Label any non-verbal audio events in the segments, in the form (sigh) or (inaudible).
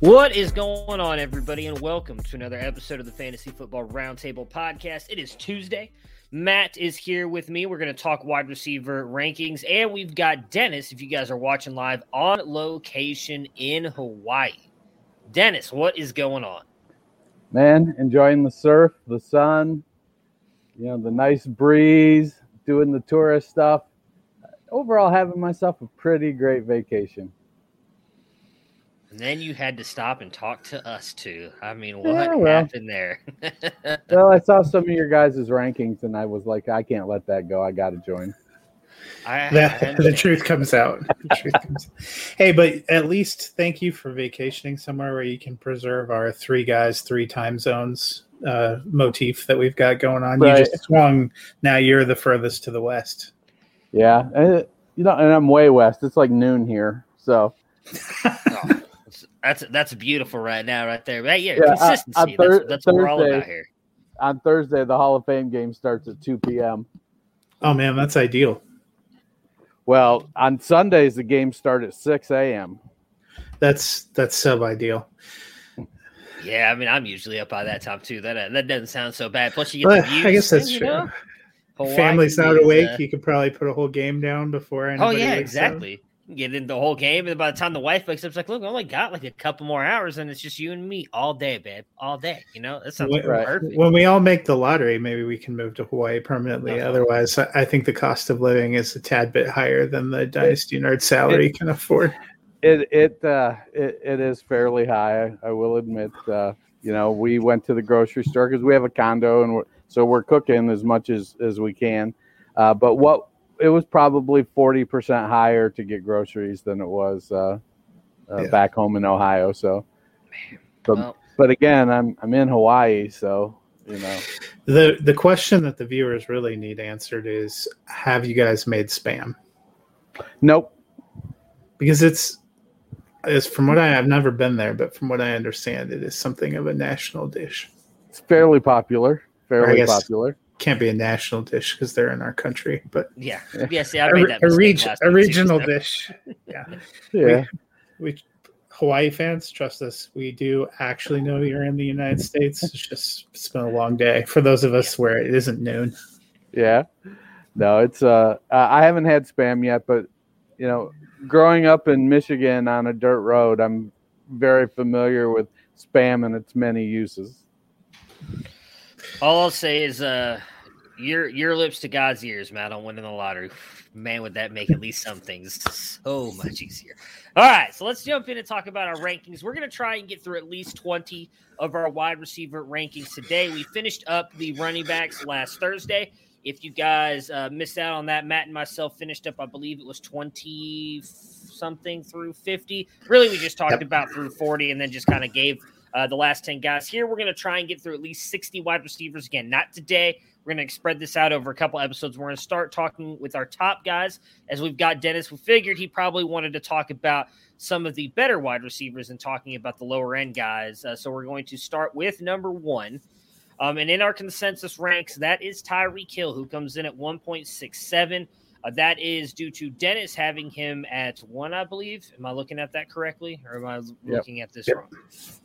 What is going on, everybody, and welcome to another episode of the Fantasy Football Roundtable Podcast. It is Tuesday. Matt is here with me. We're going to talk wide receiver rankings, and we've got Dennis, if you guys are watching live, on location in Hawaii. Dennis, what is going on? Man, enjoying the surf, the sun, you know, the nice breeze, doing the tourist stuff. Overall, having myself a pretty great vacation. And then you had to stop and talk to us too. I mean, what Yeah, well. happened there? (laughs) Well, I saw some of your guys' rankings and I was like, I can't let that go. I got to join. I, I The, (laughs) the truth comes out. The truth comes. Hey, but at least thank you for vacationing somewhere where you can preserve our three guys, three time zones uh, motif that we've got going on. Right. You just swung. Now you're the furthest to the west. Yeah. And, you know, and I'm way west. It's like noon here. So, Oh, (laughs) that's that's beautiful right now, right there. Right, yeah, Yeah, uh, consistency. uh, that's Thur- that's what we're all about here. on Thursday, the Hall of Fame game starts at 2 p.m. Oh man, that's ideal. Well, on Sundays, the games start at 6 a.m. That's that's sub ideal. Yeah, I mean, I'm usually up by that time too. That that doesn't sound so bad. Plus, you get But the views. I guess that's you true. know? Family's not awake. uh, you could probably put a whole game down before oh anybody. yeah, exactly. up. Get in the whole game, and by the time the wife wakes up, it's like, look, I only got like a couple more hours, and it's just you and me all day, babe, all day. You know, that sounds When, perfect. when we all make the lottery, maybe we can move to Hawaii permanently. Uh-huh. Otherwise, I think the cost of living is a tad bit higher than the Dynasty Nerd salary can afford. It it uh it, it is fairly high. I, I will admit. Uh, you know, we went to the grocery store because we have a condo, and we're, so we're cooking as much as as we can. Uh, but what it was probably forty percent higher to get groceries than it was uh, uh, Yeah. back home in Ohio. So, but Well, but again, I'm I'm in Hawaii, so you know. The the question that the viewers really need answered is have you guys made spam? Nope. Because it's is from what I I've never been there, but from what I understand, it is something of a national dish. It's fairly popular. Fairly guess- popular. Can't be a national dish because they're in our country, but yeah, yeah. See, I a, made that a, mistake reg- last a regional dish. Yeah. (laughs) Yeah. we Hawaii fans trust us. We do actually know you're in the United States. It's just it's been a long day for those of us where it isn't noon. Yeah. No, it's uh uh, I haven't had spam yet, but you know, growing up in Michigan on a dirt road, I'm very familiar with spam and its many uses. All I'll say is, uh, your your lips to God's ears, Matt, on winning the lottery. Man, would that make at least some things so much easier. All right, so let's jump in and talk about our rankings. We're going to try and get through at least 20 of our wide receiver rankings today. We finished up the running backs last Thursday. If you guys uh, missed out on that, Matt and myself finished up, I believe it was 20 something through 50. Really, we just talked yep. about through 40 and then just kind of gave uh, the last 10 guys. Here, we're going to try and get through at least 60 wide receivers. Again, not today. We're going to spread this out over a couple episodes. We're going to start talking with our top guys as we've got Dennis. We figured he probably wanted to talk about some of the better wide receivers and talking about the lower end guys. Uh, so we're going to start with number one. Um, and in our consensus ranks, that is Tyreek Hill, who comes in at 1.67. Uh, that is due to Dennis having him at one, I believe. Am I looking at that correctly, or am I looking yep. at this yep. wrong?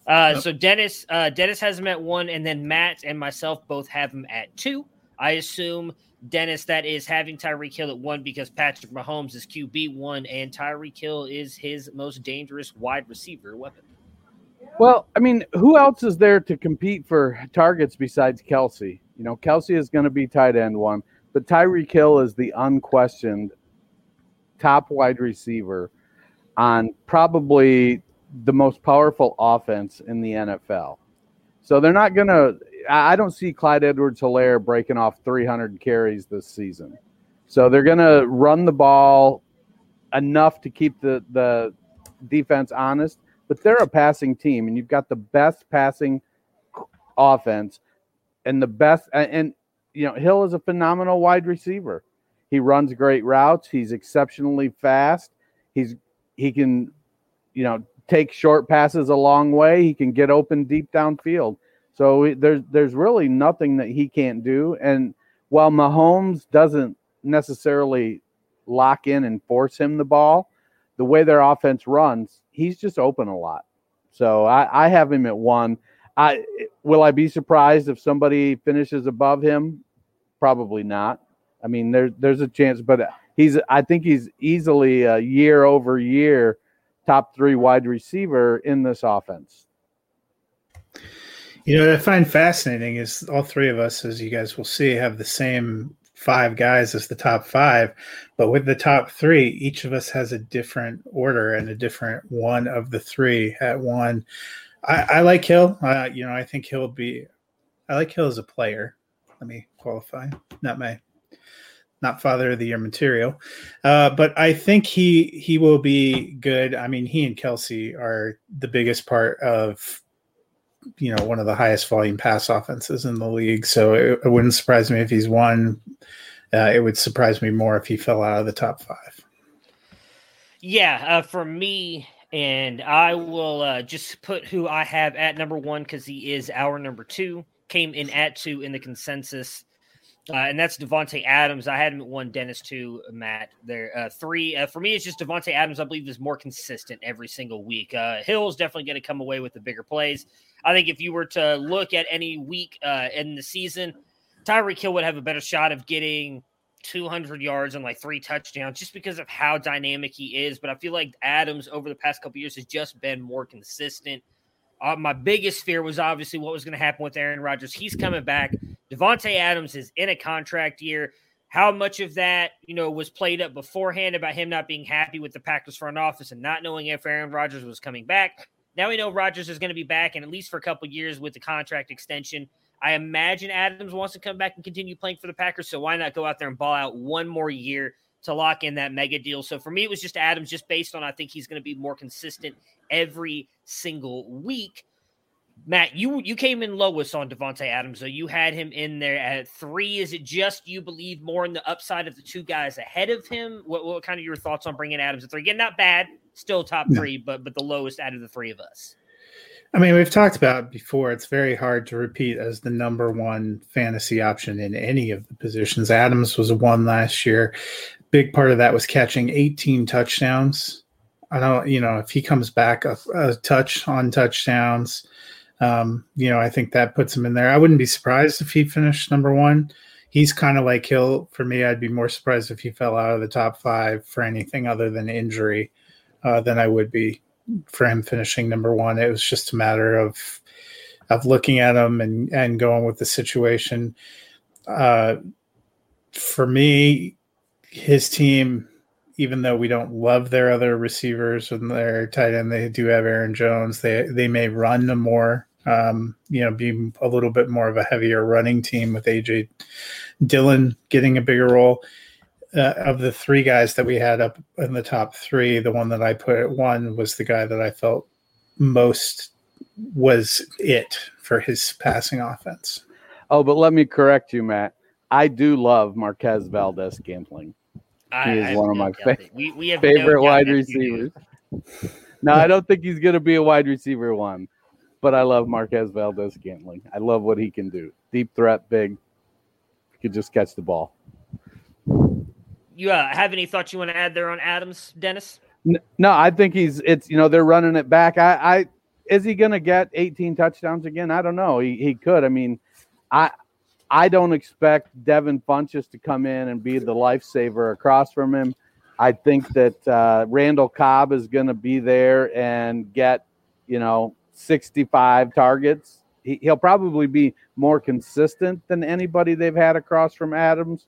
Uh, yep. So Dennis, uh, Dennis has him at one, and then Matt and myself both have him at two. I assume Dennis that is having Tyreek Hill at one because Patrick Mahomes is QB one and Tyreek Hill is his most dangerous wide receiver weapon. Well, I mean, who else is there to compete for targets besides Kelce? You know, Kelce is going to be tight end one, but Tyreek Hill is the unquestioned top wide receiver on probably the most powerful offense in the NFL. So they're not going to, I don't see Clyde Edwards Helaire breaking off 300 carries this season. So they're going to run the ball enough to keep the, the defense honest, but they're a passing team, and you've got the best passing offense and the best. And you know, Hill is a phenomenal wide receiver. He runs great routes. He's exceptionally fast. He's he can, you know, take short passes a long way. He can get open deep downfield. So there's there's really nothing that he can't do. And while Mahomes doesn't necessarily lock in and force him the ball, the way their offense runs, he's just open a lot. So I, I have him at one. I will I be surprised if somebody finishes above him? Probably not. I mean, there's there's a chance, but he's I think he's easily a year over year top three wide receiver in this offense. You know what I find fascinating is all three of us, as you guys will see, have the same five guys as the top five, but with the top three, each of us has a different order and a different one of the three at one. I, I like Hill. Uh, you know, I think he'll be. I like Hill as a player. Let me qualify. Not my, not father of the year material, uh, but I think he he will be good. I mean, he and Kelce are the biggest part of you know one of the highest volume pass offenses in the league. So it, it wouldn't surprise me if he's one. Uh, it would surprise me more if he fell out of the top five. Yeah, uh, for me, and I will uh, just put who I have at number one because he is our number two. Came in at two in the consensus. Uh, and that's Davante Adams. I had him at one. Dennis two. Matt there. Uh, three uh, for me. It's just Davante Adams. I believe is more consistent every single week. Uh, Hill's definitely going to come away with the bigger plays. I think if you were to look at any week uh, in the season, Tyreek Hill would have a better shot of getting 200 yards and like three touchdowns just because of how dynamic he is. But I feel like Adams over the past couple years has just been more consistent. Uh, my biggest fear was obviously what was going to happen with Aaron Rodgers. He's coming back. Davante Adams is in a contract year. How much of that, you know, was played up beforehand about him not being happy with the Packers front office and not knowing if Aaron Rodgers was coming back? Now we know Rodgers is going to be back, and at least for a couple years with the contract extension. I imagine Adams wants to come back and continue playing for the Packers. So why not go out there and ball out one more year to lock in that mega deal? So for me, it was just Adams, just based on I think he's going to be more consistent every single week. Matt, you you came in lowest on Davante Adams, so you had him in there at three. Is it just you believe more in the upside of the two guys ahead of him? What, what kind of your thoughts on bringing Adams at three? Again, not bad, still top three, but but the lowest out of the three of us. I mean, we've talked about before. It's very hard to repeat as the number one fantasy option in any of the positions. Adams was one last year. Big part of that was catching 18 touchdowns. I don't, you know, if he comes back a, a touch on touchdowns, um, you know, I think that puts him in there. I wouldn't be surprised if he finished number one. He's kind of like Hill for me. I'd be more surprised if he fell out of the top five for anything other than injury uh, than I would be for him finishing number one. It was just a matter of of looking at him and and going with the situation. Uh, for me, his team, even though we don't love their other receivers and their tight end, they do have Aaron Jones. They they may run more, um, you know, be a little bit more of a heavier running team with AJ Dillon getting a bigger role. Uh, of the three guys that we had up in the top three, the one that I put at one was the guy that I felt most was it for his passing offense. Oh, but let me correct you, Matt. I do love Marquez Valdes Scantling. I, He is I one of no my fa- we, we have favorite no wide that you do. receivers. no, I don't think he's going to be a wide receiver one, but I love Marquez Valdes Scantling. I love what he can do. Deep threat, big. He Could just catch the ball. You uh, have any thoughts you want to add there on Adams, Dennis? No, I think he's it's you know they're running it back. I, I is he going to get 18 touchdowns again? I don't know. He he could. I mean, I I don't expect Devin Funchess to come in and be the lifesaver across from him. I think that uh, Randall Cobb is going to be there and get you know 65 targets. He, he'll probably be more consistent than anybody they've had across from Adams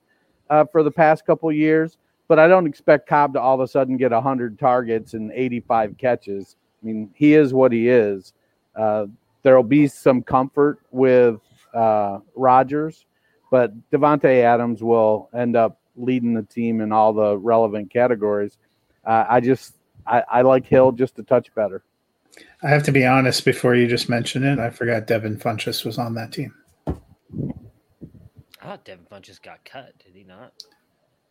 uh, for the past couple years but I don't expect Cobb to all of a sudden get 100 targets and 85 catches. I mean, he is what he is. Uh, there will be some comfort with uh, Rodgers, but Davante Adams will end up leading the team in all the relevant categories. Uh, I just, I, I like Hill just a touch better. I have to be honest. Before you just mentioned it, I forgot Devin Funchess was on that team. I thought Devin Funchess got cut. Did he not?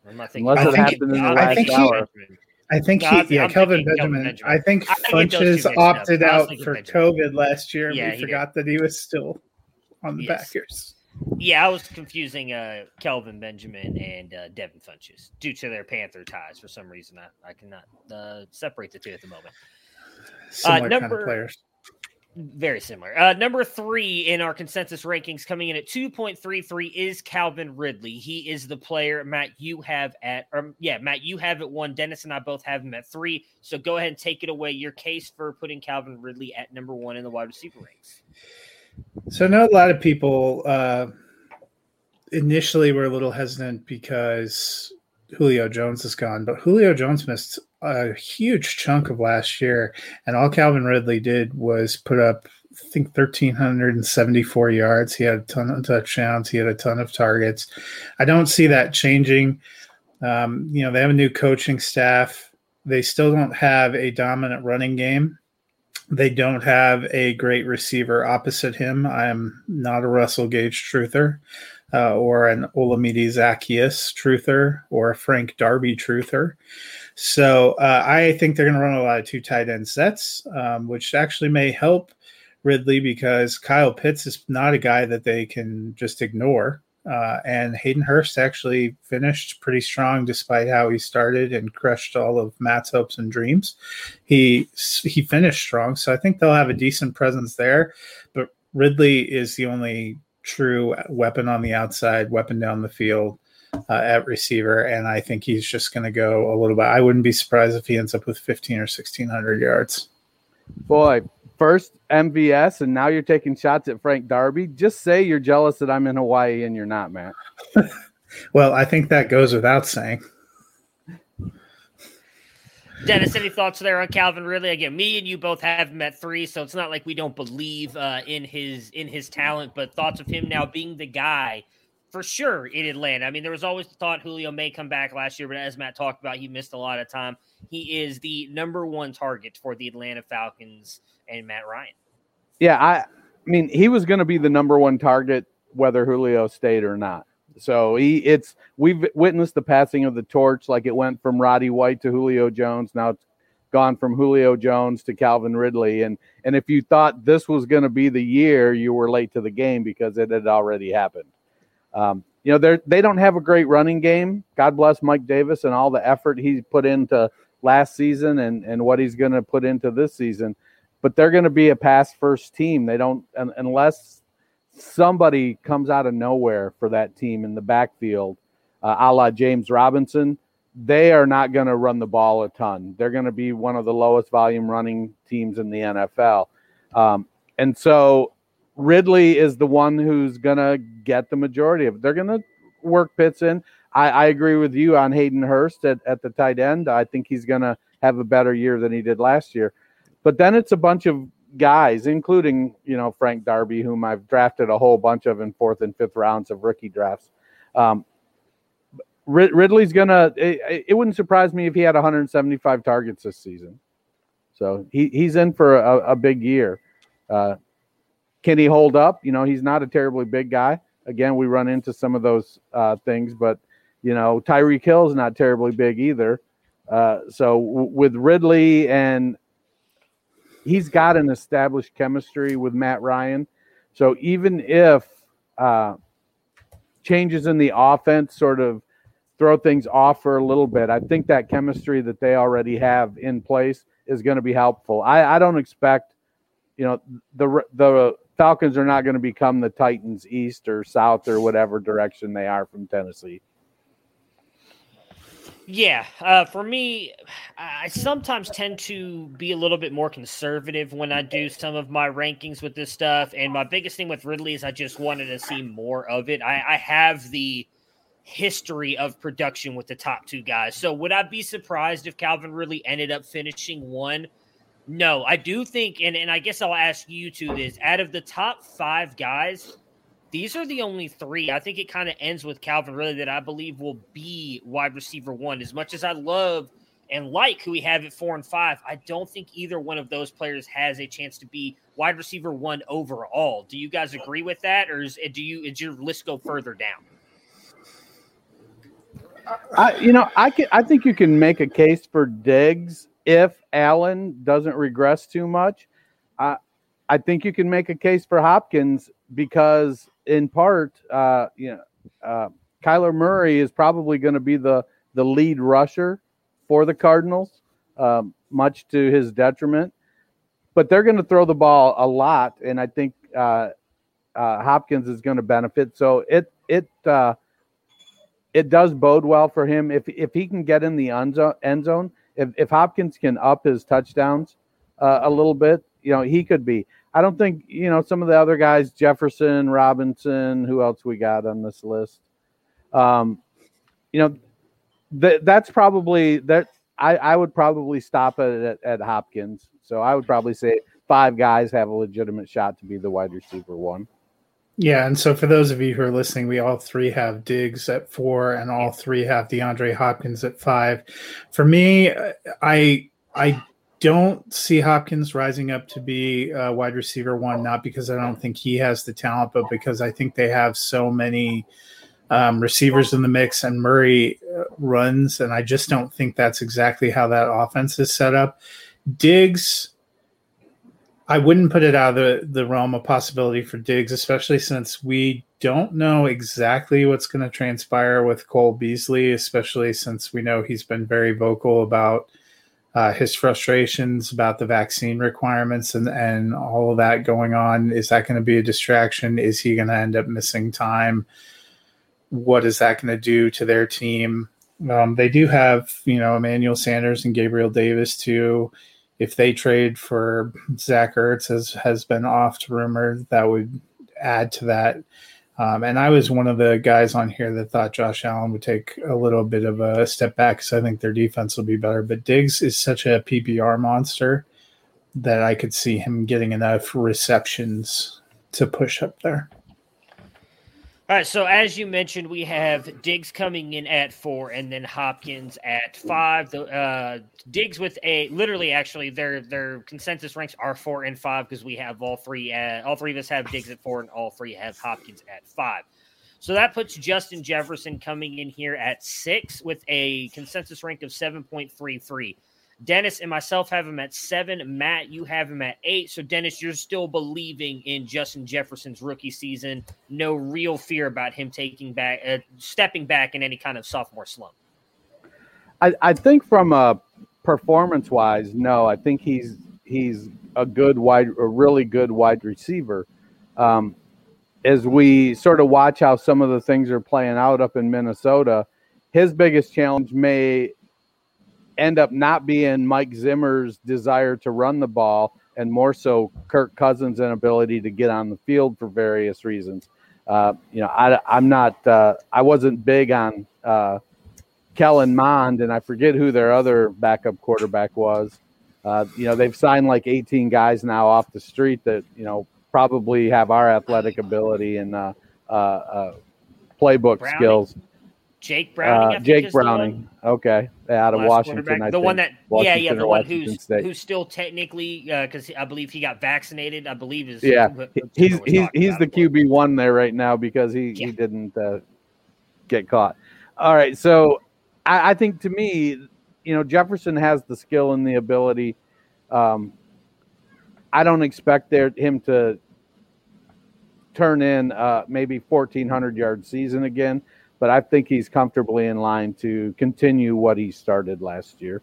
Or am I thinking? Unless it I'm happened thinking- in the I'm last hour. Benjamin. I think No, he, yeah, I'm Kelvin Benjamin. Benjamin. I think I get those two Funches mixed opted I out for Benjamin. COVID last year, and Yeah, we he did. forgot that he was still on the Yes. Packers. Yeah, I was confusing uh, Kelvin Benjamin and uh, Devin Funchess due to their Panther ties. For some reason, I, I cannot uh, separate the two at the moment. Similar kind number- of players. Very similar. Uh, number three in our consensus rankings, coming in at two point three three, is Calvin Ridley. He is the player Matt you have at, or yeah, Matt you have at one. Dennis and I both have him at three. So go ahead and take it away. Your case for putting Calvin Ridley at number one in the wide receiver ranks. So I know a lot of people uh, initially were a little hesitant because Julio Jones is gone, but Julio Jones missed a huge chunk of last year, and all Calvin Ridley did was put up, I think, thirteen hundred and seventy-four yards. He had a ton of touchdowns. He had a ton of targets. I don't see that changing. Um, you know, they have a new coaching staff. They still don't have a dominant running game. They don't have a great receiver opposite him. I am not a Russell Gage truther uh, or an Olamide Zaccheaus truther or a Frank Darby truther. So uh, I think they're going to run a lot of two tight end sets, um, which actually may help Ridley because Kyle Pitts is not a guy that they can just ignore. Uh, and Hayden Hurst actually finished pretty strong despite how he started and crushed all of Matt's hopes and dreams. He he finished strong, so I think they'll have a decent presence there. But Ridley is the only true weapon on the outside, weapon down the field uh, at receiver, and I think he's just going to go a little bit. I wouldn't be surprised if he ends up with fifteen or sixteen hundred yards. Boy, first MVS, and now you're taking shots at Frank Darby. Just say you're jealous that I'm in Hawaii and you're not, Matt. (laughs) Well, I think that goes without saying. Dennis, any thoughts there on Calvin Ridley? Again, me and you both have met three, so it's not like we don't believe uh, in his in his talent, but thoughts of him now being the guy for sure in Atlanta. I mean, there was always the thought Julio may come back last year, but as Matt talked about, he missed a lot of time. He is the number one target for the Atlanta Falcons and Matt Ryan. Yeah, I, I mean, he was going to be the number one target whether Julio stayed or not. So he, it's we've witnessed the passing of the torch, like it went from Roddy White to Julio Jones. Now it's gone from Julio Jones to Calvin Ridley, and and if you thought this was going to be the year, you were late to the game because it had already happened. Um, you know, they they don't have a great running game. God bless Mike Davis and all the effort he put into last season and and what he's going to put into this season. But they're going to be a pass first team. They don't un, unless somebody comes out of nowhere for that team in the backfield, uh, a la James Robinson. they are not going to run the ball a ton. They're going to be one of the lowest volume running teams in the NFL. Um, and so Ridley is the one who's going to get the majority of it. They're going to work Pitts in. I, I, agree with you on Hayden Hurst at, at the tight end. I think he's going to have a better year than he did last year. But then it's a bunch of guys, including, you know, Frank Darby, whom I've drafted a whole bunch of in fourth and fifth rounds of rookie drafts. Um, Ridley's gonna. It, it, wouldn't surprise me if he had 175 targets this season. So he, he's in for a, a big year. Uh, can he hold up? You know, he's not a terribly big guy. Again, we run into some of those uh, things, but you know, Tyreek Hill's not terribly big either. Uh, so w- with Ridley and he's got an established chemistry with Matt Ryan. So even if uh, changes in the offense sort of throw things off for a little bit. I think that chemistry that they already have in place is going to be helpful. I, I don't expect, you know, the the Falcons are not going to become the Titans East or South or whatever direction they are from Tennessee. Yeah, uh, for me, I sometimes tend to be a little bit more conservative when I do some of my rankings with this stuff. And my biggest thing with Ridley is I just wanted to see more of it. I, I have the history of production with the top two guys. So would I be surprised if Calvin Ridley ended up finishing one? No, I do think, and, and I guess I'll ask you to this out of the top five guys, these are the only three. I think it kind of ends with Calvin Ridley that I believe will be wide receiver one. As much as I love and like who we have at four and five, I don't think either one of those players has a chance to be wide receiver one overall. Do you guys agree with that, or is, do you is your list go further down? I, you know, I can. I think you can make a case for Diggs if Allen doesn't regress too much. I, I think you can make a case for Hopkins because, in part, uh, you know, uh, Kyler Murray is probably going to be the the lead rusher for the Cardinals, um, much to his detriment. But they're going to throw the ball a lot, and I think uh, uh Hopkins is going to benefit. So it it uh, it does bode well for him if if he can get in the end zone. If if Hopkins can up his touchdowns uh, a little bit, you know, he could be. I don't think you know some of the other guys, Jefferson, Robinson, who else we got on this list. Um, you know, th- that's probably that. I, I would probably stop it at, at Hopkins. So I would probably say five guys have a legitimate shot to be the wide receiver one. Yeah, and so for those of you who are listening, we all three have Diggs at four, and all three have DeAndre Hopkins at five. For me, I I don't see Hopkins rising up to be a wide receiver one, not because I don't think he has the talent, but because I think they have so many um, receivers in the mix, and Murray uh, runs, and I just don't think that's exactly how that offense is set up. Diggs I wouldn't put it out of the, the realm of possibility for Diggs, especially since we don't know exactly what's going to transpire with Cole Beasley, especially since we know he's been very vocal about uh, his frustrations about the vaccine requirements and, and all of that going on. Is that going to be a distraction? Is he going to end up missing time? What is that going to do to their team? Um, they do have, you know, Emmanuel Sanders and Gabriel Davis too if they trade for Zach Ertz, as has been oft rumored, that would add to that. Um, and I was one of the guys on here that thought Josh Allen would take a little bit of a step back because I think their defense will be better. But Diggs is such a PPR monster that I could see him getting enough receptions to push up there. All right, so as you mentioned, we have Diggs coming in at four, and then Hopkins at five. The uh, Diggs with a literally, actually, their their consensus ranks are four and five because we have all three. At, all three of us have Diggs at four, and all three have Hopkins at five. So that puts Justin Jefferson coming in here at six with a consensus rank of seven point three three. Dennis and myself have him at seven. Matt, you have him at eight. So, Dennis, you're still believing in Justin Jefferson's rookie season. No real fear about him taking back, uh, stepping back in any kind of sophomore slump. I, I think from a performance wise, no. I think he's he's a good wide, a really good wide receiver. Um, as we sort of watch how some of the things are playing out up in Minnesota, his biggest challenge may end up not being Mike Zimmer's desire to run the ball and more so Kirk Cousins' inability to get on the field for various reasons. Uh, you know, I, I'm not, uh, I wasn't big on uh, Kellen Mond, and I forget who their other backup quarterback was. Uh, you know, they've signed like 18 guys now off the street that, you know, probably have our athletic ability and uh, uh, playbook Browning. skills. Jake Browning. Uh, Jake one- Browning. Okay. Out of last Washington. the one think. that, yeah, yeah, the one who's State. who's still technically because I believe he got vaccinated. I believe is Yeah, he's he's he's the. QB one there right now because he Yeah. he didn't uh, get caught. All right, so I, I think to me, you know, Jefferson has the skill and the ability. Um, I don't expect there him to turn in uh, maybe fourteen hundred yard season again, but I think he's comfortably in line to continue what he started last year.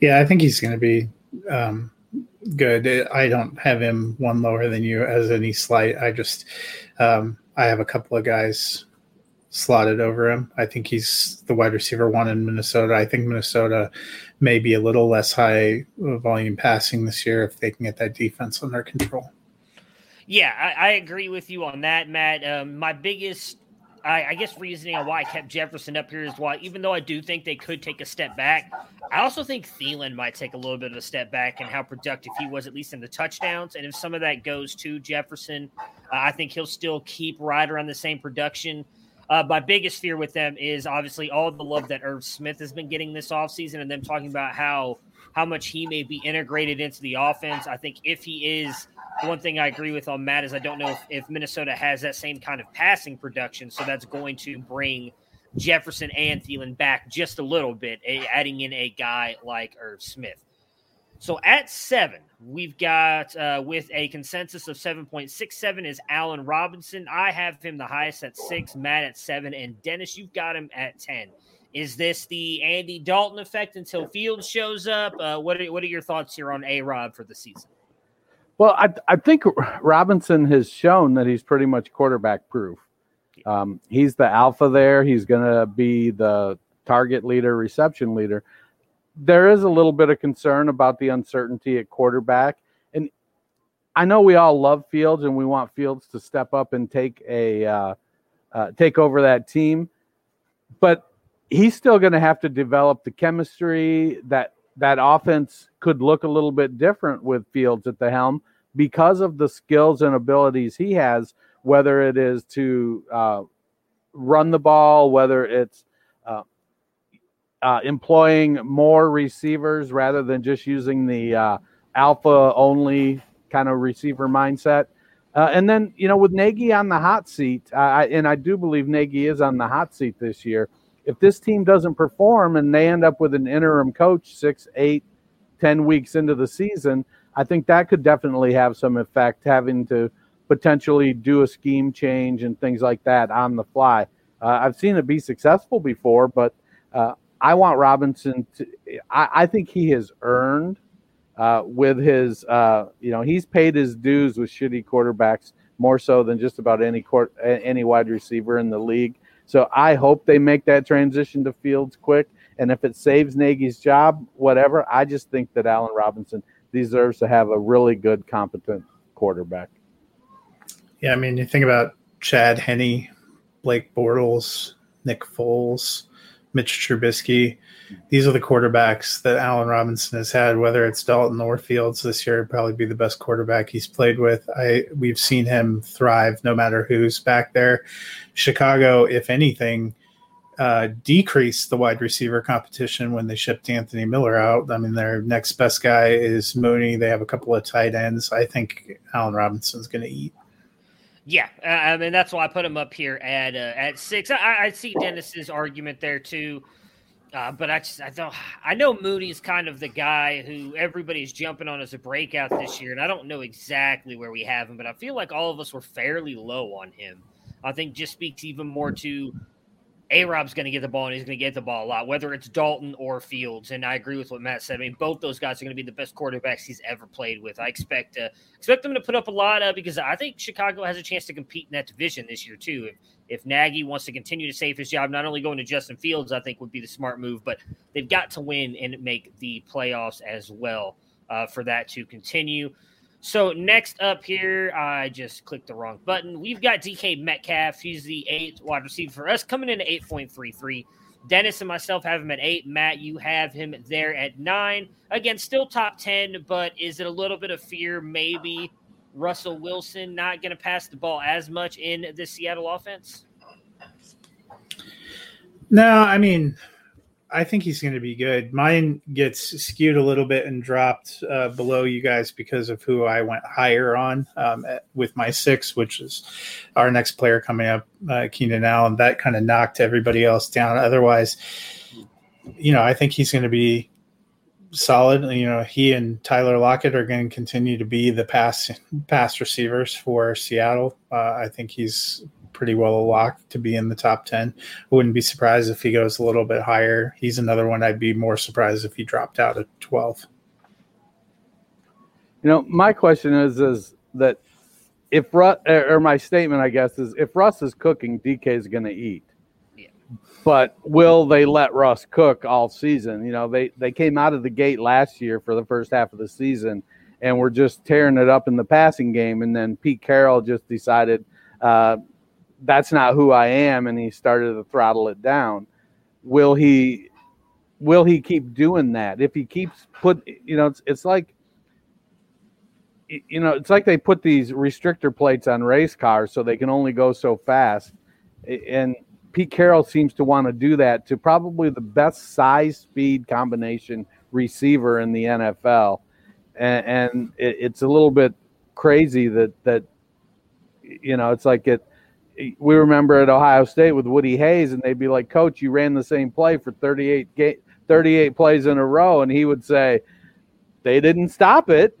Yeah, I think he's going to be um, good. I don't have him one lower than you as any slight. I just um, I have a couple of guys slotted over him. I think he's the wide receiver one in Minnesota. I think Minnesota may be a little less high volume passing this year if they can get that defense under control. Yeah, I, I agree with you on that, Matt. Um, my biggest, I, I guess, reasoning on why I kept Jefferson up here is why, even though I do think they could take a step back, I also think Thielen might take a little bit of a step back and how productive he was, at least in the touchdowns. And if some of that goes to Jefferson, uh, I think he'll still keep right around the same production. Uh, my biggest fear with them is obviously all the love that Irv Smith has been getting this offseason and them talking about how how much he may be integrated into the offense. I think if he is, one thing I agree with on Matt is I don't know if, if Minnesota has that same kind of passing production. So that's going to bring Jefferson and Thielen back just a little bit, adding in a guy like Irv Smith. So at seven, we've got uh, with a consensus of 7.67 is Allen Robinson. I have him the highest at six, Matt at seven, and Dennis, you've got him at 10. Is this the Andy Dalton effect until Fields shows up? Uh, what, are, what are your thoughts here on A Rob for the season? Well, I, I think Robinson has shown that he's pretty much quarterback proof. Um, he's the alpha there. He's going to be the target leader, reception leader. There is a little bit of concern about the uncertainty at quarterback. And I know we all love Fields and we want Fields to step up and take a uh, uh, take over that team, but he's still going to have to develop the chemistry that that offense could look a little bit different with Fields at the helm because of the skills and abilities he has, whether it is to uh, run the ball, whether it's uh, uh, employing more receivers rather than just using the uh, alpha only kind of receiver mindset. Uh, and then, you know, with Nagy on the hot seat, and I do believe Nagy is on the hot seat this year. If this team doesn't perform and they end up with an interim coach six, eight, ten weeks into the season, I think that could definitely have some effect, having to potentially do a scheme change and things like that on the fly. Uh, I've seen it be successful before, but uh, I want Robinson to. I, I think he has earned uh, with his. Uh, you know, he's paid his dues with shitty quarterbacks more so than just about any court, any wide receiver in the league. So I hope they make that transition to Fields quick. And if it saves Nagy's job, whatever, I just think that Allen Robinson deserves to have a really good, competent quarterback. Yeah, I mean, you think about Chad Henne, Blake Bortles, Nick Foles, Mitch Trubisky. These are the quarterbacks that Allen Robinson has had. Whether it's Dalton or Fields this year, probably be the best quarterback he's played with. I we've seen him thrive no matter who's back there. Chicago, if anything, uh, decreased the wide receiver competition when they shipped Anthony Miller out. I mean, their next best guy is Mooney. They have a couple of tight ends. I think Allen Robinson's going to eat. Yeah, uh, I mean that's why I put him up here at uh, at six. I, I see Dennis's argument there too, uh, but I just I don't I know Mooney's kind of the guy who everybody's jumping on as a breakout this year, and I don't know exactly where we have him, but I feel like all of us were fairly low on him. I think just speaks even more to A Rob's going to get the ball and he's going to get the ball a lot, whether it's Dalton or Fields. And I agree with what Matt said. I mean, both those guys are going to be the best quarterbacks he's ever played with. I expect uh, expect them to put up a lot of because I think Chicago has a chance to compete in that division this year too. If if Nagy wants to continue to save his job, not only going to Justin Fields, I think would be the smart move, but they've got to win and make the playoffs as well uh, for that to continue. So next up here, I just clicked the wrong button. We've got DK Metcalf. He's the eighth wide receiver for us, coming in at eight point three three. Dennis and myself have him at eight. Matt, you have him there at nine. Again, still top ten, but is it a little bit of fear? Maybe Russell Wilson not going to pass the ball as much in the Seattle offense. No, I mean, I think he's going to be good. Mine gets skewed a little bit and dropped uh, below you guys because of who I went higher on um, at, with my six, which is our next player coming up, uh, Keenan Allen. That kind of knocked everybody else down. Otherwise, you know, I think he's going to be solid. You know, he and Tyler Lockett are going to continue to be the pass pass receivers for Seattle. Uh, I think he's pretty well a lock to be in the top 10. I wouldn't be surprised if he goes a little bit higher. He's another one I'd be more surprised if he dropped out at 12. You know, my question is is that if Russ, or my statement, I guess, is if Russ is cooking, DK is going to eat. Yeah. But will they let Russ cook all season? You know, they they came out of the gate last year for the first half of the season, and were just tearing it up in the passing game. And then Pete Carroll just decided, uh, that's not who I am, and he started to throttle it down. Will he? Will he keep doing that? If he keeps put, you know, it's it's like, you know, it's like they put these restrictor plates on race cars so they can only go so fast, and Pete Carroll seems to want to do that to probably the best size speed combination receiver in the NFL, and, and it, it's a little bit crazy that that you know it's like it we remember at Ohio State with Woody Hayes, and they'd be like, "Coach, you ran the same play for 38 ga- 38 plays in a row," and he would say, "They didn't stop it,"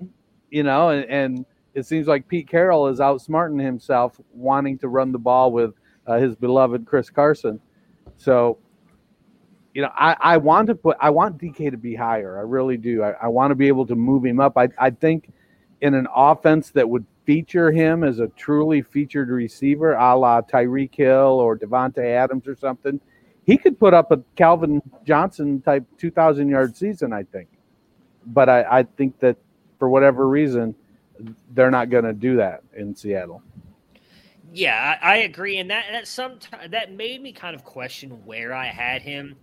you know. And, and it seems like Pete Carroll is outsmarting himself, wanting to run the ball with uh, his beloved Chris Carson. So, you know, I, I want to put I want DK to be higher. I really do. I, I want to be able to move him up. I I think in an offense that would feature him as a truly featured receiver, a la Tyreek Hill or Davante Adams or something, he could put up a Calvin Johnson type 2,000 yard season, I think. But I, I think that for whatever reason, they're not going to do that in Seattle. Yeah, I, I agree, and that that some that made me kind of question where I had him.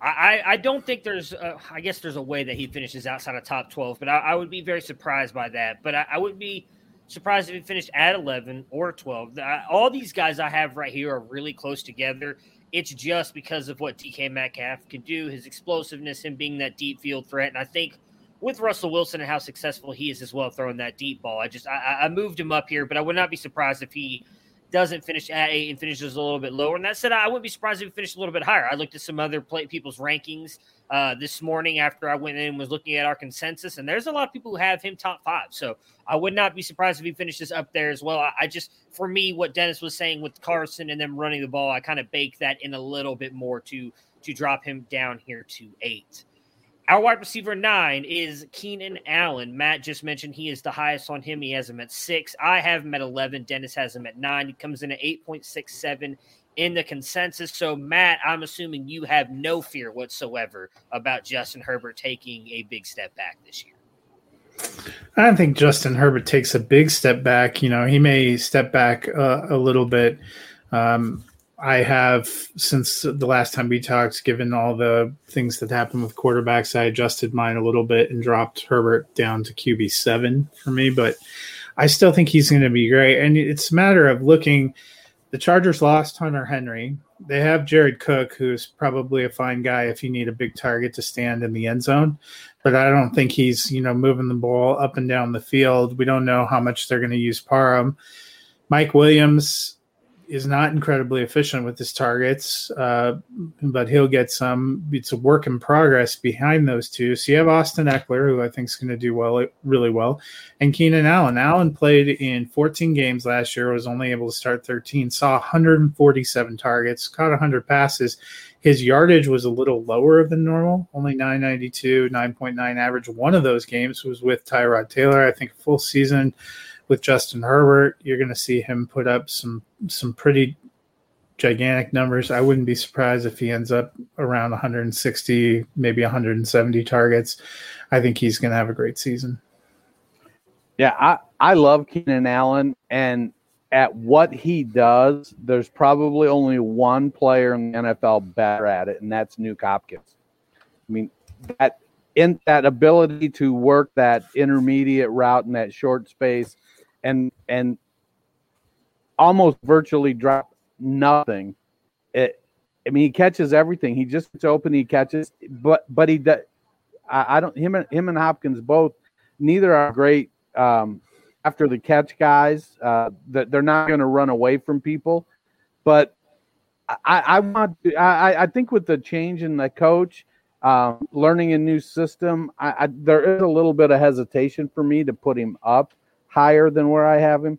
I, I don't think there's, a, I guess there's a way that he finishes outside of top 12, but I, I would be very surprised by that. But I, I would be surprised if he finished at 11 or 12. All these guys I have right here are really close together. It's just because of what DK Metcalf can do, his explosiveness, him being that deep field threat. And I think with Russell Wilson and how successful he is as well throwing that deep ball, I just I, I moved him up here, but I would not be surprised if he doesn't finish at eight and finishes a little bit lower. And that said, I wouldn't be surprised if he finished a little bit higher. I looked at some other play, people's rankings uh, this morning after I went in and was looking at our consensus, and there's a lot of people who have him top five. So I would not be surprised if he finishes up there as well. I, I just, for me, what Dennis was saying with Carson and them running the ball, I kind of bake that in a little bit more to to drop him down here to eight. Our wide receiver nine is Keenan Allen. Matt just mentioned he is the highest on him. He has him at six. I have him at 11. Dennis has him at nine. He comes in at 8.67 in the consensus. So, Matt, I'm assuming you have no fear whatsoever about Justin Herbert taking a big step back this year. I don't think Justin Herbert takes a big step back. You know, he may step back uh, a little bit. Um, I have since the last time we talked, given all the things that happened with quarterbacks, I adjusted mine a little bit and dropped Herbert down to QB seven for me. But I still think he's going to be great. And it's a matter of looking. The Chargers lost Hunter Henry. They have Jared Cook, who's probably a fine guy if you need a big target to stand in the end zone. But I don't think he's, you know, moving the ball up and down the field. We don't know how much they're going to use Parham. Mike Williams, is not incredibly efficient with his targets, uh, but he'll get some. It's a work in progress behind those two. So you have Austin Ekeler, who I think is going to do well, really well, and Keenan Allen. Allen played in 14 games last year, was only able to start 13, saw 147 targets, caught 100 passes. His yardage was a little lower than normal, only 992, 9.9 average. One of those games was with Tyrod Taylor. I think full season with Justin Herbert, you're going to see him put up some some pretty gigantic numbers. I wouldn't be surprised if he ends up around 160, maybe 170 targets. I think he's going to have a great season. Yeah, I I love Keenan Allen, and at what he does, there's probably only one player in the NFL better at it, and that's Nuk Hopkins. I mean, that in that ability to work that intermediate route in that short space and and almost virtually drop nothing. It, I mean, he catches everything. He just gets open. He catches, but but he does. I, I, don't. Him and him and Hopkins both. Neither are great um, after the catch guys. Uh, that they're not going to run away from people, but I, I want. To, I I think with the change in the coach, um, learning a new system, I, I, there is a little bit of hesitation for me to put him up higher than where I have him.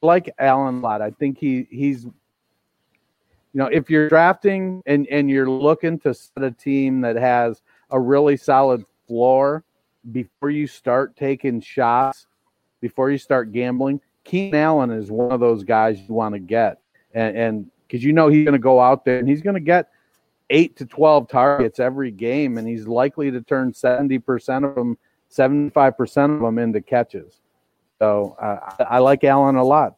Like Allen a lot. I think he he's you know, if you're drafting and, and you're looking to set a team that has a really solid floor before you start taking shots, before you start gambling, Keenan Allen is one of those guys you want to get. And because you know he's going to go out there and he's going to get eight to 12 targets every game, and he's likely to turn 70% of them, 75% of them into catches. So uh, I like Allen a lot.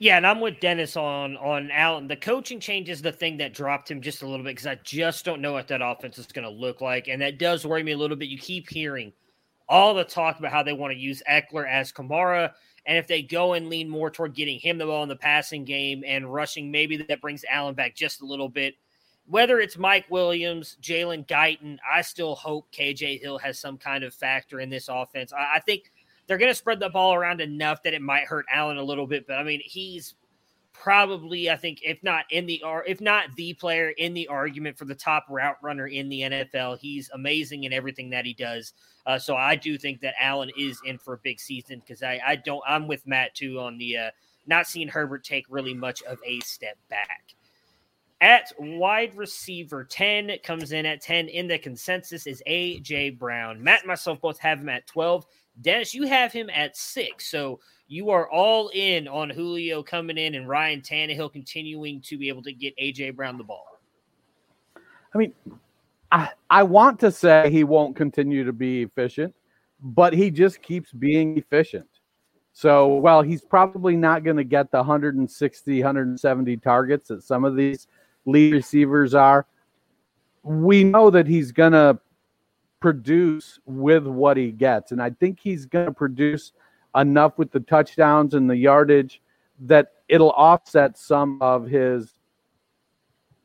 Yeah, and I'm with Dennis on on Allen. The coaching change is the thing that dropped him just a little bit because I just don't know what that offense is going to look like, and that does worry me a little bit. You keep hearing all the talk about how they want to use Ekeler as Kamara, and if they go and lean more toward getting him the ball in the passing game and rushing, maybe that brings Allen back just a little bit. Whether it's Mike Williams, Jalen Guyton, I still hope KJ Hill has some kind of factor in this offense. I, I think they're going to spread the ball around enough that it might hurt Allen a little bit. But I mean, he's probably, I think, if not in the or if not the player in the argument for the top route runner in the NFL. He's amazing in everything that he does. Uh, so I do think that Allen is in for a big season because I, I don't. I'm with Matt too on the uh, not seeing Herbert take really much of a step back. At wide receiver, 10 comes in at 10 in the consensus is AJ Brown. Matt and myself both have him at 12. Dennis, you have him at six. So you are all in on Julio coming in and Ryan Tannehill continuing to be able to get AJ Brown the ball. I mean, I, I want to say he won't continue to be efficient, but he just keeps being efficient. So, while he's probably not going to get the 160, 170 targets that some of these lead receivers are. We know that he's going to produce with what he gets. And I think he's going to produce enough with the touchdowns and the yardage that it'll offset some of his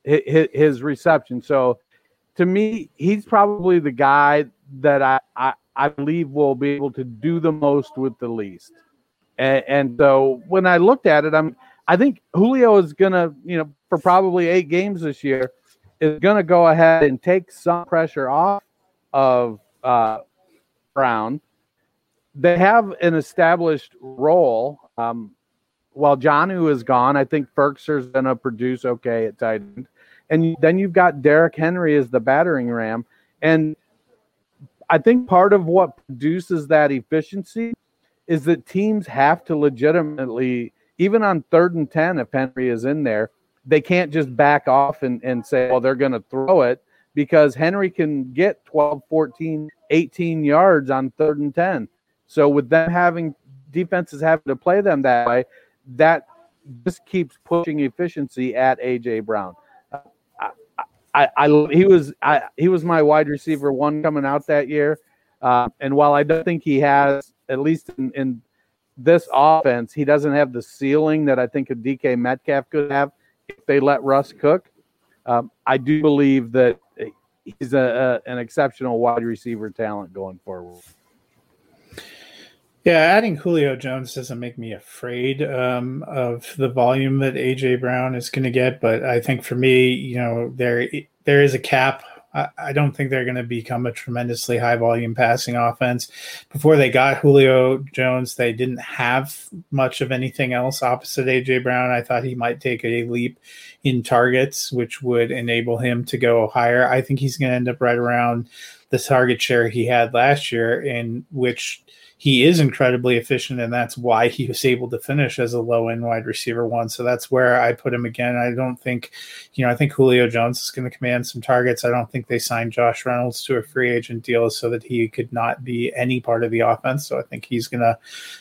his, his reception. So to me, he's probably the guy that I, I, I believe will be able to do the most with the least. And, and so when I looked at it, I'm I think Julio is gonna, you know, for probably eight games this year, is gonna go ahead and take some pressure off of uh, Brown. They have an established role. Um, while Jonnu is gone, I think Firkser's going to produce okay at tight end. And then you've got Derrick Henry as the battering ram. And I think part of what produces that efficiency is that teams have to legitimately, even on third and 10, if Henry is in there, they can't just back off and, and say, well, they're going to throw it because Henry can get 12, 14, 18 yards on third and 10. So with them having defenses having to play them that way, that just keeps pushing efficiency at AJ Brown. I, I, I he was I, he was my wide receiver one coming out that year, uh, and while I don't think he has at least in, in this offense, he doesn't have the ceiling that I think a DK Metcalf could have if they let Russ cook. Um, I do believe that he's a, a, an exceptional wide receiver talent going forward. Yeah, adding Julio Jones doesn't make me afraid um, of the volume that AJ Brown is going to get, but I think for me, you know, there there is a cap. I, I don't think they're going to become a tremendously high volume passing offense. Before they got Julio Jones, they didn't have much of anything else opposite AJ Brown. I thought he might take a leap in targets, which would enable him to go higher. I think he's going to end up right around the target share he had last year, in which he is incredibly efficient, and that's why he was able to finish as a low end wide receiver one. So that's where I put him again. I don't think, you know, I think Julio Jones is going to command some targets. I don't think they signed Josh Reynolds to a free agent deal so that he could not be any part of the offense. So I think he's going to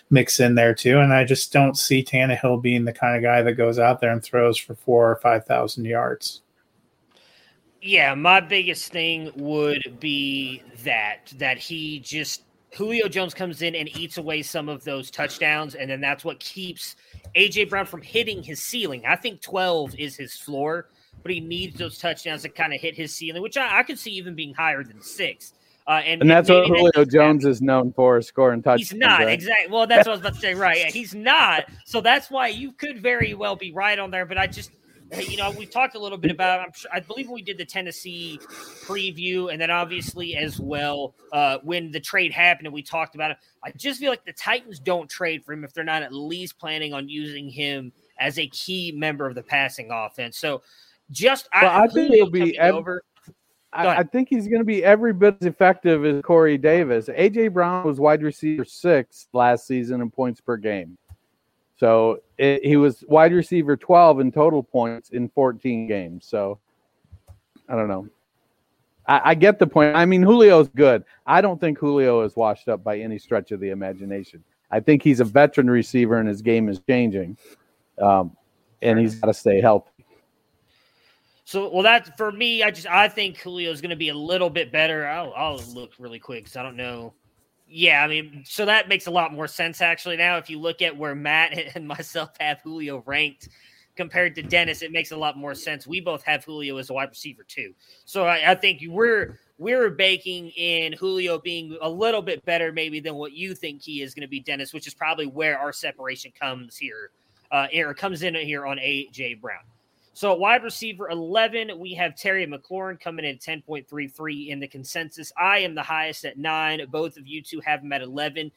mix in there too. And I just don't see Tannehill being the kind of guy that goes out there and throws for four or 5,000 yards. Yeah, my biggest thing would be that that he just Julio Jones comes in and eats away some of those touchdowns, and then that's what keeps AJ Brown from hitting his ceiling. I think 12 is his floor, but he needs those touchdowns to kind of hit his ceiling, which I, I could see even being higher than six. Uh, and, and, that's what Julio Jones is known for, scoring touchdowns. He's not right? exactly. Well, that's what I was about to say. Right, (laughs) he's not. So that's why you could very well be right on there. But I just you know, we talked a little bit about. I'm sure, I believe we did the Tennessee preview, and then obviously as well uh, when the trade happened, and we talked about it. I just feel like the Titans don't trade for him if they're not at least planning on using him as a key member of the passing offense. So, just well, I, I think he'll be every, over. I, I, think he's going to be every bit as effective as Corey Davis. AJ Brown was wide receiver six last season in points per game. So it, he was wide receiver 12 in total points in 14 games. So I don't know. I, I, get the point. I mean, Julio's good. I don't think Julio is washed up by any stretch of the imagination. I think he's a veteran receiver and his game is changing. Um, and he's got to stay healthy. So, well, that for me, I just I think Julio is going to be a little bit better. I'll, I'll look really quick because I don't know yeah, I mean, so that makes a lot more sense actually. Now, if you look at where Matt (laughs) and myself have Julio ranked compared to Dennis, it makes a lot more sense. We both have Julio as a wide receiver too, so I, I think we're we're baking in Julio being a little bit better maybe than what you think he is going to be, Dennis, which is probably where our separation comes here, uh, or comes in here on AJ Brown. So wide receiver 11, we have Terry McLaurin coming in at 10.33 in the consensus. I am the highest at nine. Both of you two have him at 11.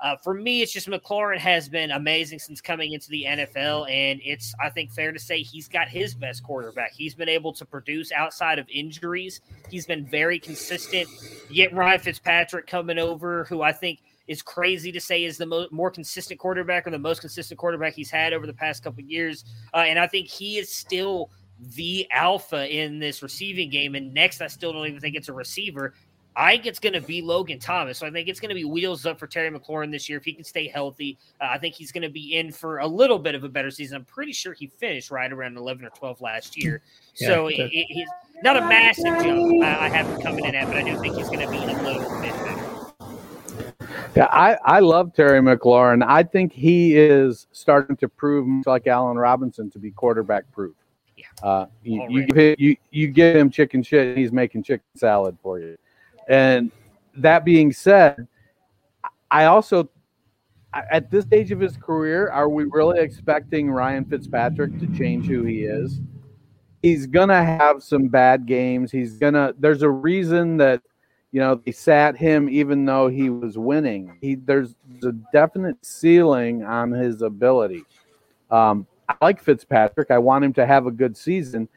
Uh, for me, it's just McLaurin has been amazing since coming into the NFL, and it's I think fair to say he's got his best quarterback. He's been able to produce outside of injuries. He's been very consistent. Yet Ryan Fitzpatrick coming over, who I think – is crazy to say is the mo- more consistent quarterback or the most consistent quarterback he's had over the past couple years. Uh, and I think he is still the alpha in this receiving game. And next, I still don't even think it's a receiver. I think it's going to be Logan Thomas. So I think it's going to be wheels up for Terry McLaurin this year if he can stay healthy. Uh, I think he's going to be in for a little bit of a better season. I'm pretty sure he finished right around 11 or 12 last year. Yeah, so it, it, he's not a massive jump. I, I have him coming in at, but I do think he's going to be a little bit better. Yeah, I, I love Terry McLaurin. I think he is starting to prove, much like Allen Robinson, to be quarterback proof. Yeah. Uh, you, you, give him, you, you give him chicken shit, he's making chicken salad for you. And that being said, I also, at this stage of his career, are we really expecting Ryan Fitzpatrick to change who he is? He's going to have some bad games. He's going to, there's a reason that you know they sat him even though he was winning. He there's a definite ceiling on his ability. Um, I like Fitzpatrick. I want him to have a good season.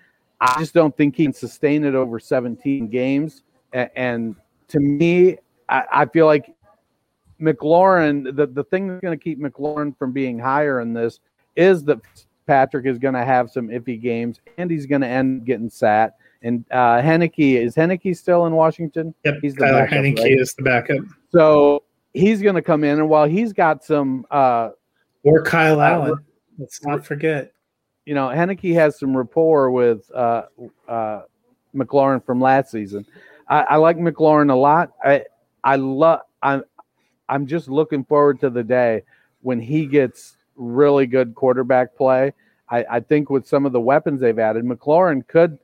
I just don't think he can sustain it over 17 games. And, and to me, I, I, feel like McLaurin. The the thing that's going to keep McLaurin from being higher in this is that Patrick is going to have some iffy games, and he's going to end getting sat and uh, Heinicke is Heinicke still in Washington? Yep, he's the Tyler backup, Heinicke right? is the backup. So he's going to come in, and while he's got some, uh, or Kyle uh, Allen, let's not forget. You know, Heinicke has some rapport with uh, uh, McLaurin from last season. I, I like McLaurin a lot. I I love. I'm I'm just looking forward to the day when he gets really good quarterback play. I, I think with some of the weapons they've added, McLaurin could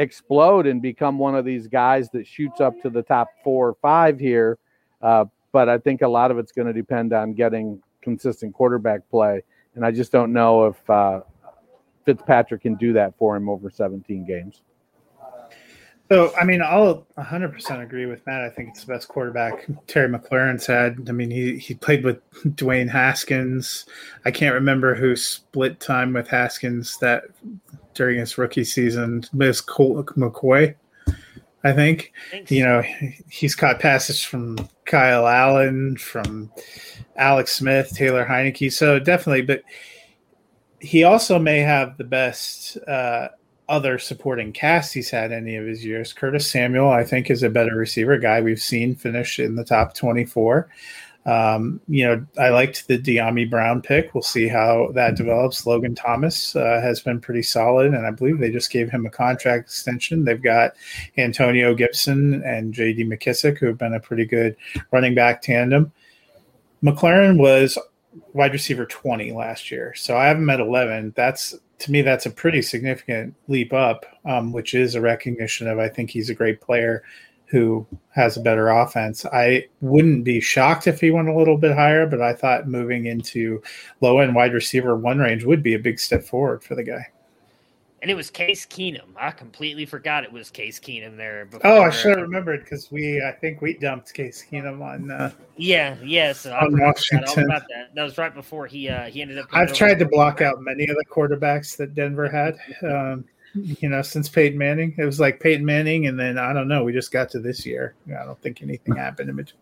explode and become one of these guys that shoots up to the top four or five here. Uh, but I think a lot of it's going to depend on getting consistent quarterback play, and I just don't know if uh, Fitzpatrick can do that for him over 17 games. So, I mean, I'll 100% agree with Matt. I think it's the best quarterback Terry McLaurin's had. I mean, he, he played with Dwayne Haskins. I can't remember who split time with Haskins that during his rookie season. Miss Colt McCoy, I think. Thanks. You know, he's caught passes from Kyle Allen, from Alex Smith, Taylor Heinicke. So definitely, but he also may have the best uh, other supporting cast he's had any of his years. Curtis Samuel, I think, is a better receiver guy we've seen finish in the top 24. Um, you know, I liked the Dyami Brown pick. We'll see how that develops. Logan Thomas uh, has been pretty solid, and I believe they just gave him a contract extension. They've got Antonio Gibson and J.D. McKissic, who have been a pretty good running back tandem. McLaurin was wide receiver 20 last year, so I have him at 11. That's to me, that's a pretty significant leap up, um, which is a recognition of I think he's a great player who has a better offense. I wouldn't be shocked if he went a little bit higher, but I thought moving into low end wide receiver one range would be a big step forward for the guy and it was Case Keenum. I completely forgot it was Case Keenum there. Before. Oh, I should have remembered because we, I think we dumped Case Keenum on. Uh, yeah, yes, yeah, so on Washington. about that. That was right before he uh, he ended up. I've tried to block out many of the quarterbacks that Denver had. Um, you know, since Peyton Manning, it was like Peyton Manning, and then I don't know. We just got to this year. I don't think anything happened in between.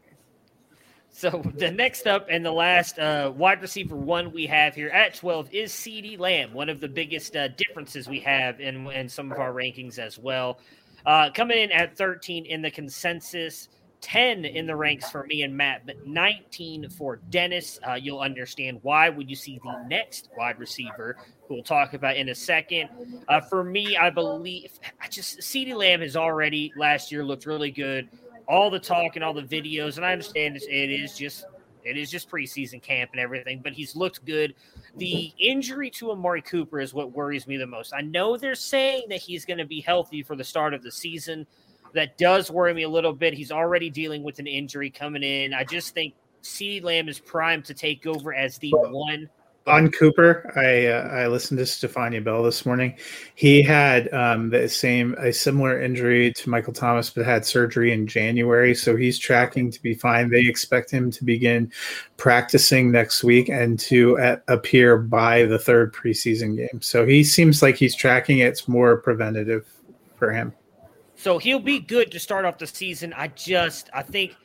So the next up and the last uh, wide receiver one we have here at 12 is CeeDee Lamb, one of the biggest uh, differences we have in, in some of our rankings as well. Uh, coming in at 13 in the consensus, 10 in the ranks for me and Matt, but 19 for Dennis. Uh, you'll understand why when you see the next wide receiver, who we'll talk about in a second. Uh, for me, I believe I just CeeDee Lamb has already last year looked really good all the talk and all the videos, and I understand it is just it is just preseason camp and everything, but he's looked good. The injury to Amari Cooper is what worries me the most. I know they're saying that he's going to be healthy for the start of the season. That does worry me a little bit. He's already dealing with an injury coming in. I just think CeeDee Lamb is primed to take over as the one on Cooper, I uh, I listened to Stephania Bell this morning. He had um, the same a similar injury to Michael Thomas, but had surgery in January, so he's tracking to be fine. They expect him to begin practicing next week and to uh, appear by the third preseason game. So he seems like he's tracking. It's more preventative for him. So he'll be good to start off the season. I just I think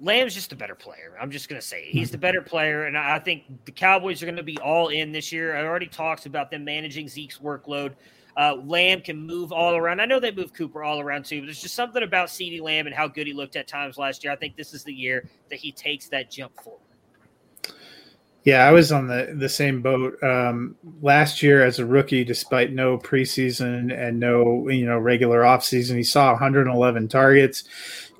Lamb's just a better player. I'm just to say it. he's the better player, and I think the Cowboys are to be all in this year. I already talked about them managing Zeke's workload. Uh, Lamb can move all around. I know they move Cooper all around too, but there's just something about CeeDee Lamb and how good he looked at times last year. I think this is the year that he takes that jump forward. Yeah, I was on the the same boat um, last year as a rookie. Despite no preseason and no you know regular offseason, he saw 111 targets,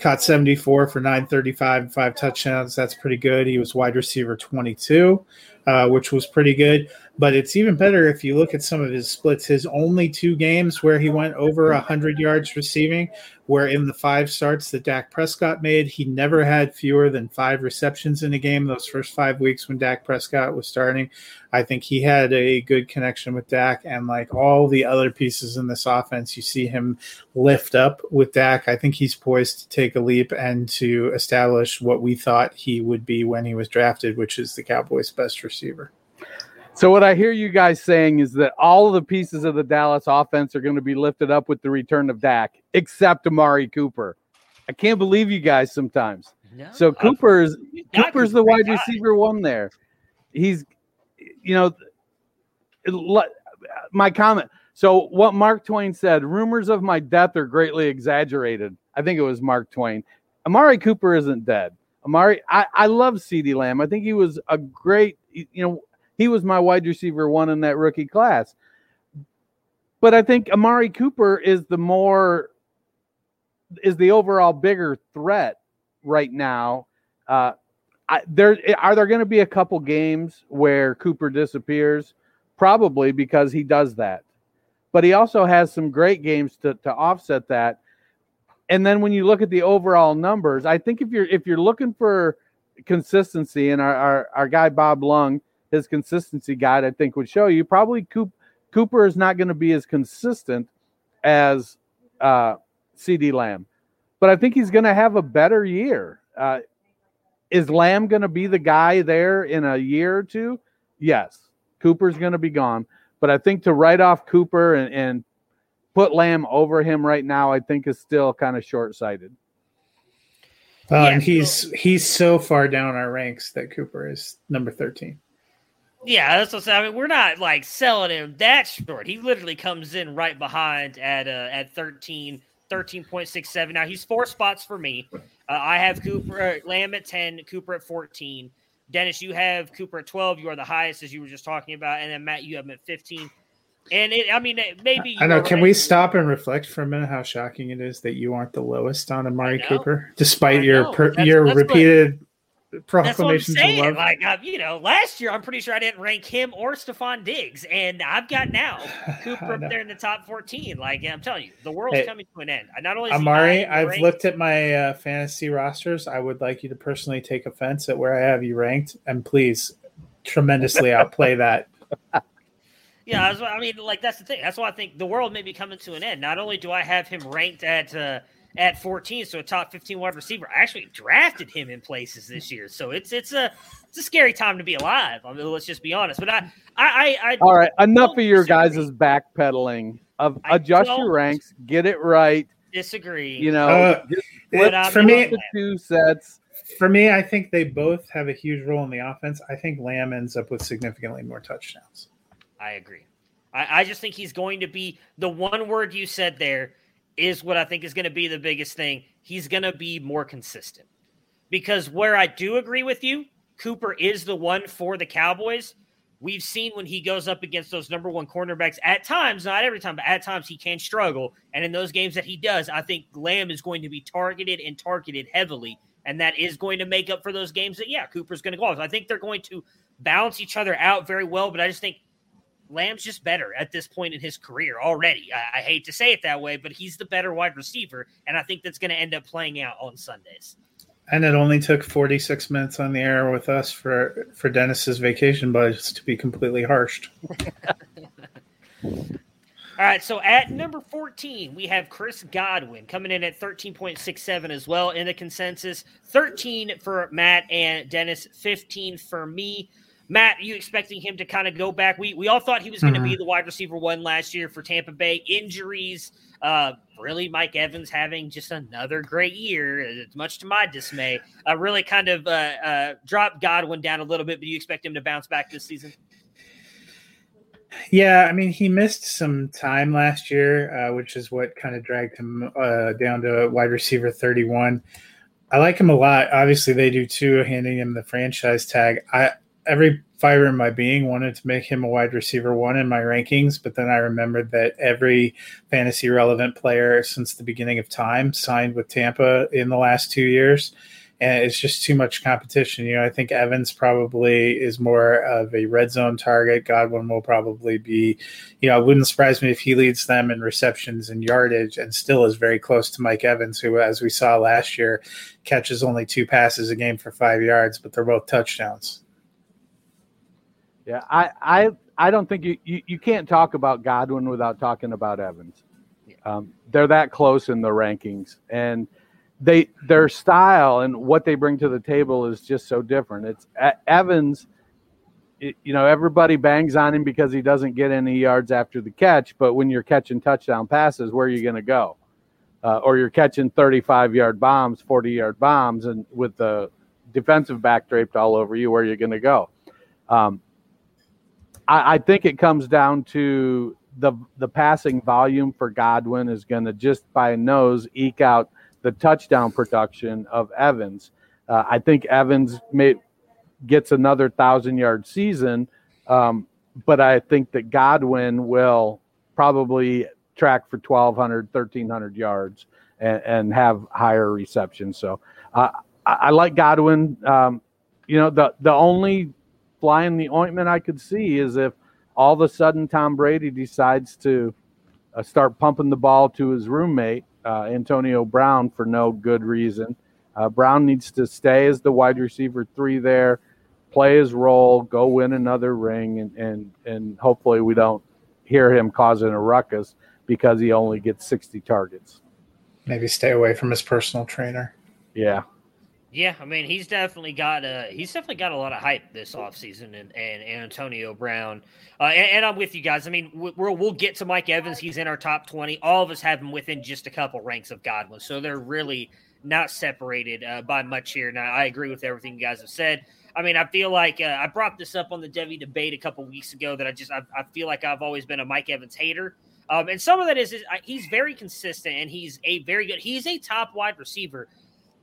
caught 74 for 935 five touchdowns. That's pretty good. He was wide receiver 22, uh, which was pretty good. But it's even better if you look at some of his splits. His only two games where he went over 100 yards receiving were in the five starts that Dak Prescott made. He never had fewer than five receptions in a game those first five weeks when Dak Prescott was starting. I think he had a good connection with Dak. And like all the other pieces in this offense, you see him lift up with Dak. I think he's poised to take a leap and to establish what we thought he would be when he was drafted, which is the Cowboys' best receiver. So what I hear you guys saying is that all of the pieces of the Dallas offense are going to be lifted up with the return of Dak, except Amari Cooper. I can't believe you guys sometimes. No, so Cooper's Cooper's the wide receiver one there. He's, you know, my comment. So what Mark Twain said: rumors of my death are greatly exaggerated. I think it was Mark Twain. Amari Cooper isn't dead. Amari, I, I love CeeDee Lamb. I think he was a great, you know, he was my wide receiver one in that rookie class. But I think Amari Cooper is the more is the overall bigger threat right now. Uh, I, there are there going to be a couple games where Cooper disappears, probably because he does that, but he also has some great games to to offset that. and then when you look at the overall numbers, I think if you're if you're looking for consistency, and our our, our guy Bob Lung, his consistency guide, I think would show you probably Coop, Cooper is not going to be as consistent as uh, CeeDee Lamb, but I think he's going to have a better year. Uh, is Lamb going to be the guy there in a year or two? Yes, Cooper's going to be gone, but I think to write off Cooper and, and put Lamb over him right now, I think is still kind of short sighted. Uh, Yeah, and he's he's so far down our ranks that Cooper is number thirteen. Yeah, that's what I'm mean, we're not like selling him that short. He literally comes in right behind at uh, at 13, 13.67. Now he's four spots for me. Uh, I have Cooper uh, Lamb at 10, Cooper at 14. Dennis, you have Cooper at 12. You are the highest, as you were just talking about. And then Matt, you have him at 15. And it, I mean, it- maybe. I know. Can right. we stop and reflect for a minute how shocking it is that you aren't the lowest on Amari. Cooper, despite your per, your that's what- repeated That's what I'm proclamations saying. love? Like, uh, you know, last year I'm pretty sure I didn't rank him or Stefon Diggs, and I've got now (laughs) Cooper up there in the top 14. Like, I'm telling you, the world's Hey, coming to an end. Not only Amari, I've rank- looked at my uh, fantasy rosters. I would like you to personally take offense at where I have you ranked, and please tremendously outplay (laughs) that. Yeah, I, was, I mean, like that's the thing. That's why I think the world may be coming to an end. Not only do I have him ranked at uh, at 14, so a top 15 wide receiver, I actually drafted him in places this year. So it's it's a it's a scary time to be alive. I mean, let's just be honest. But I I I, I All right, enough of your guys' disagree. backpedaling. Of adjust your ranks, get it right. disagree. You know, Uh, It- for me, two sets. for me, I think they both have a huge role in the offense. I think Lamb ends up with significantly more touchdowns. I agree. I, I just think he's going to be the one word you said there is what I think is going to be the biggest thing. He's going to be more consistent. Because where I do agree with you, Cooper is the one for the Cowboys. We've seen when he goes up against those number one cornerbacks at times, not every time, but at times he can struggle. And in those games that he does, I think Lamb is going to be targeted and targeted heavily. And that is going to make up for those games that, yeah, Cooper's going to go off. I think they're going to balance each other out very well. But I just think Lamb's just better at this point in his career already. I, I hate to say it that way, but he's the better wide receiver, and I think that's going to end up playing out on Sundays. And it only took 46 minutes on the air with us for for Dennis's vacation budgets to be completely harshed. (laughs) (laughs) All right, so at number 14, we have Chris Godwin coming in at 13.67 as well in the consensus. 13 for Matt and Dennis, 15 for me. Matt, you expecting him to kind of go back? We we all thought he was going to be the wide receiver one last year for Tampa Bay. Injuries, uh, really, Mike Evans having just another great year, much to my dismay. Uh, really kind of uh, uh, dropped Godwin down a little bit, but you expect him to bounce back this season? Yeah, I mean, he missed some time last year, uh, which is what kind of dragged him uh, down to wide receiver 31. I like him a lot. Obviously, they do too, handing him the franchise tag. I every fiber in my being wanted to make him a wide receiver one in my rankings, but then I remembered that every fantasy relevant player since the beginning of time signed with Tampa in the last two years. And it's just too much competition. You know, I think Evans probably is more of a red zone target. Godwin will probably be, you know, it wouldn't surprise me if he leads them in receptions and yardage and still is very close to Mike Evans, who, as we saw last year, catches only two passes a game for five yards, but they're both touchdowns. Yeah, I, I, I don't think you, you, you can't talk about Godwin without talking about Evans. Um, they're that close in the rankings, and they their style and what they bring to the table is just so different. It's Evans. it- you know, everybody bangs on him because he doesn't get any yards after the catch. But when you're catching touchdown passes, where are you going to go? Uh, or you're catching 35 yard bombs, 40 yard bombs, and with the defensive back draped all over you, where are you going to go? Um, I, I think it comes down to the the passing volume for Godwin is going to just by nose eke out the touchdown production of Evans. Uh, I think Evans may, gets another thousand yard season, um, but I think that Godwin will probably track for 1,200, 1,300 yards and, and have higher reception. So uh, I, I like Godwin. Um, you know, the the only fly in the ointment I could see is if all of a sudden Tom Brady decides to uh, start pumping the ball to his roommate uh, Antonio Brown for no good reason. Uh, Brown needs to stay as the wide receiver three there, play his role, go win another ring, and and and hopefully we don't hear him causing a ruckus because he only gets 60 targets. Maybe stay away from his personal trainer. Yeah. Yeah, I mean he's definitely got a he's definitely got a lot of hype this offseason and, and, Antonio Brown. Uh, and, and, I'm with you guys. I mean we'll we'll get to Mike Evans. He's in our top 20. All of us have him within just a couple ranks of Godwin. So they're really not separated uh, by much here. Now I agree with everything you guys have said. I mean, I feel like uh, I brought this up on the Devy debate a couple weeks ago that I just I, I, feel like I've always been a Mike Evans hater, um, and some of that is, is he's very consistent and he's a very good. He's a top wide receiver,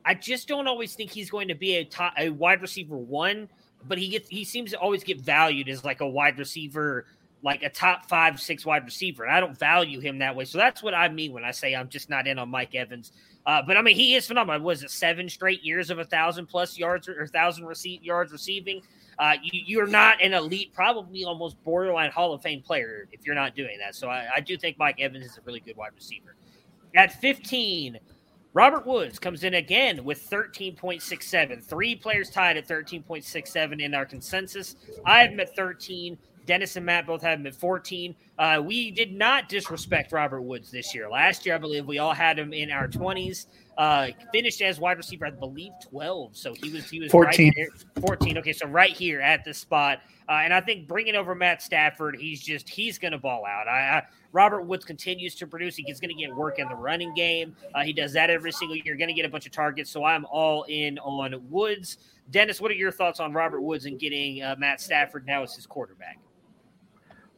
I just don't always think he's going to be a top, a wide receiver one, but he gets he seems to always get valued as like a wide receiver, like a top five, six wide receiver. And I don't value him that way. So that's what I mean when I say I'm just not in on Mike Evans. Uh, but I mean, he is phenomenal. Was it seven straight years of a thousand plus yards or, thousand receipt yards receiving? Uh, you, are not an elite, probably almost borderline Hall of Fame player if you're not doing that. So I, I do think Mike Evans is a really good wide receiver. At 15, Robert Woods comes in again with 13.67. Three players tied at 13.67 in our consensus. I have him at 13. Dennis and Matt both have him at 14. Uh, we did not disrespect Robert Woods this year. Last year, I believe we all had him in our 20s. Uh, finished as wide receiver, I believe 12. So he was he was 14. Right 14. Okay, so right here at the spot. Uh, and I think bringing over Matt Stafford, he's just he's going to ball out. I, I, Robert Woods continues to produce. He's going to get work in the running game. Uh, he does that every single year. Going to get a bunch of targets. So I'm all in on Woods. Dennis, what are your thoughts on Robert Woods and getting uh, Matt Stafford now as his quarterback?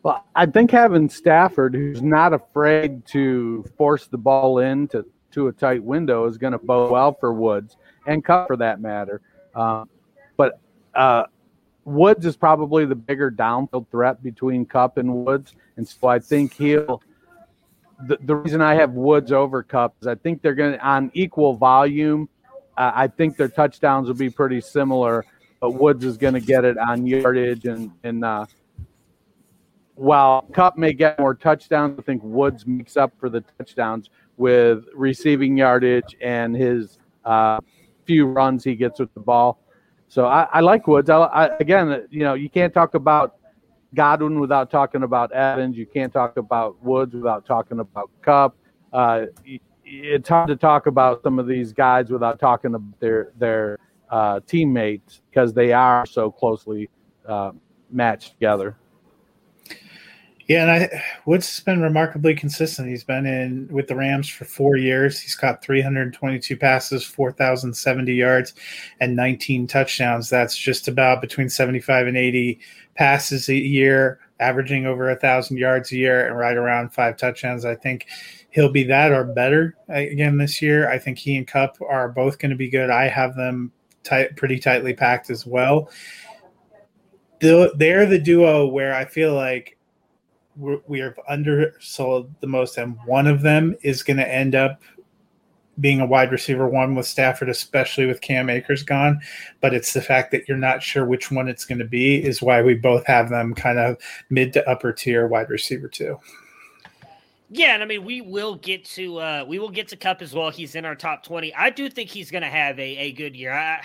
Well, I think having Stafford, who's not afraid to force the ball into to a tight window, is going to bode well for Woods and Kupp for that matter. Um, but uh, Woods is probably the bigger downfield threat between Kupp and Woods, and so I think he'll. The, the reason I have Woods over Kupp is I think they're going to on equal volume. Uh, I think their touchdowns will be pretty similar, but Woods is going to get it on yardage and and uh, while Kupp may get more touchdowns, I think Woods makes up for the touchdowns with receiving yardage and his uh, few runs he gets with the ball. So I, I like Woods. I, I, again, you know, you can't talk about Godwin without talking about Evans. You can't talk about Woods without talking about Kupp. Uh, it's hard to talk about some of these guys without talking about their their uh, teammates because they are so closely uh, matched together. Yeah, and I Woods has been remarkably consistent. He's been in with the Rams for four years. He's caught 322 passes, 4,070 yards, and 19 touchdowns. That's just about between 75 and 80 passes a year, averaging over a thousand yards a year, and right around five touchdowns. I think he'll be that or better uh, again this year. I think he and Kupp are both going to be good. I have them tight, pretty tightly packed as well. They're the duo where I feel like we have undersold the most, and one of them is going to end up being a wide receiver one with Stafford, especially with Cam Akers gone. But it's the fact that you're not sure which one it's going to be is why we both have them kind of mid to upper tier wide receiver two. Yeah, and I mean we will get to uh we will get to Kupp as well. He's in our top twenty. I do think he's going to have a, a good year. I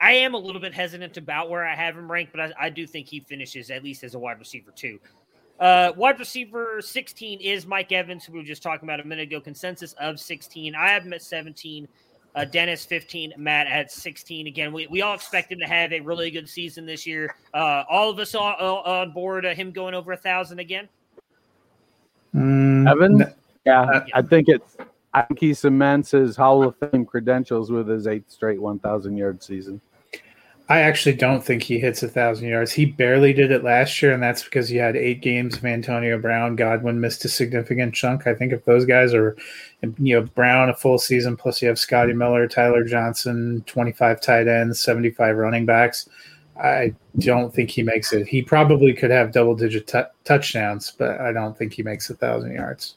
I am a little bit hesitant about where I have him ranked, but I, I do think he finishes at least as a wide receiver too. Uh, wide receiver 16 is Mike Evans, who we were just talking about a minute ago. Consensus of 16. I have him at 17. Uh, Dennis 15, Matt at 16. Again, we, we all expect him to have a really good season this year. Uh, all of us on, on board uh, him going over a thousand again. Mm, Evan, yeah, uh, I think it's. I think he cements his Hall of Fame credentials with his eighth straight 1,000 yard season. I actually don't think he hits a thousand yards. He barely did it last year, and that's because he had eight games of Antonio Brown. Godwin missed a significant chunk. I think if those guys are, you know, Brown a full season, plus you have Scotty Miller, Tyler Johnson, twenty-five tight ends, seventy-five running backs. I don't think he makes it. He probably could have double-digit t- touchdowns, but I don't think he makes a thousand yards.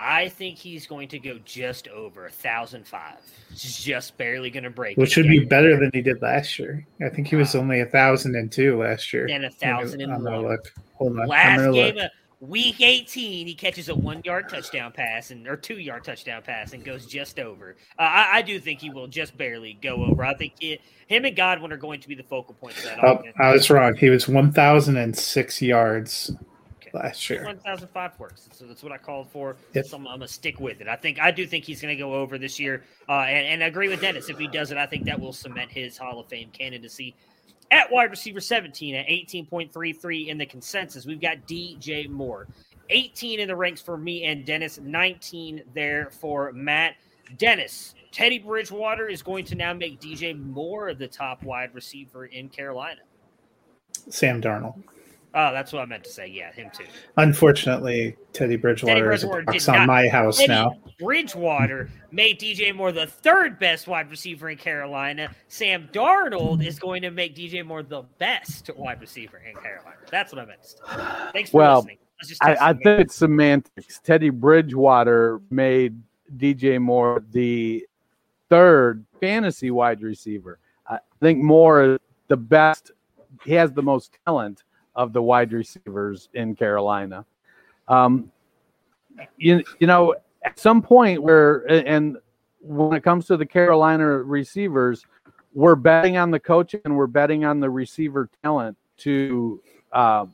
I think he's going to go just over thousand five. Just barely going to break. Which would be better than he did last year. I think he was only a thousand and two last year. And a thousand and one. Look. Hold on. Last game, of, Week 18, he catches a one yard touchdown pass and or two yard touchdown pass and goes just over. Uh, I, I, do think he will just barely go over. I think it, him and Godwin are going to be the focal points of that. Oh, I was wrong. He was 1,006 yards okay. Last year. 1,005 works. So that's what I called for. Yep. So I'm, I'm going to stick with it. I think I do think he's going to go over this year. Uh, and, and I agree with Dennis. If he does it, I think that will cement his Hall of Fame candidacy at wide receiver 17 at 18.33 in the consensus. We've got DJ Moore. 18 in the ranks for me and Dennis, 19 there for Matt. Dennis, Teddy Bridgewater is going to now make DJ Moore the top wide receiver in Carolina. Sam Darnold. Oh, that's what I meant to say. Yeah, him too. Unfortunately, Teddy Bridgewater, Teddy Bridgewater is on my house Teddy now. Bridgewater made DJ Moore the third best wide receiver in Carolina. Sam Darnold is going to make DJ Moore the best wide receiver in Carolina. That's what I meant to say. Thanks for well, listening. I, I think it's semantics. Teddy Bridgewater made DJ Moore the third fantasy wide receiver. I think Moore is the best. He has the most talent of the wide receivers in Carolina. Um, you, you know, at some point where, and when it comes to the Carolina receivers, we're betting on the coach and we're betting on the receiver talent to uh,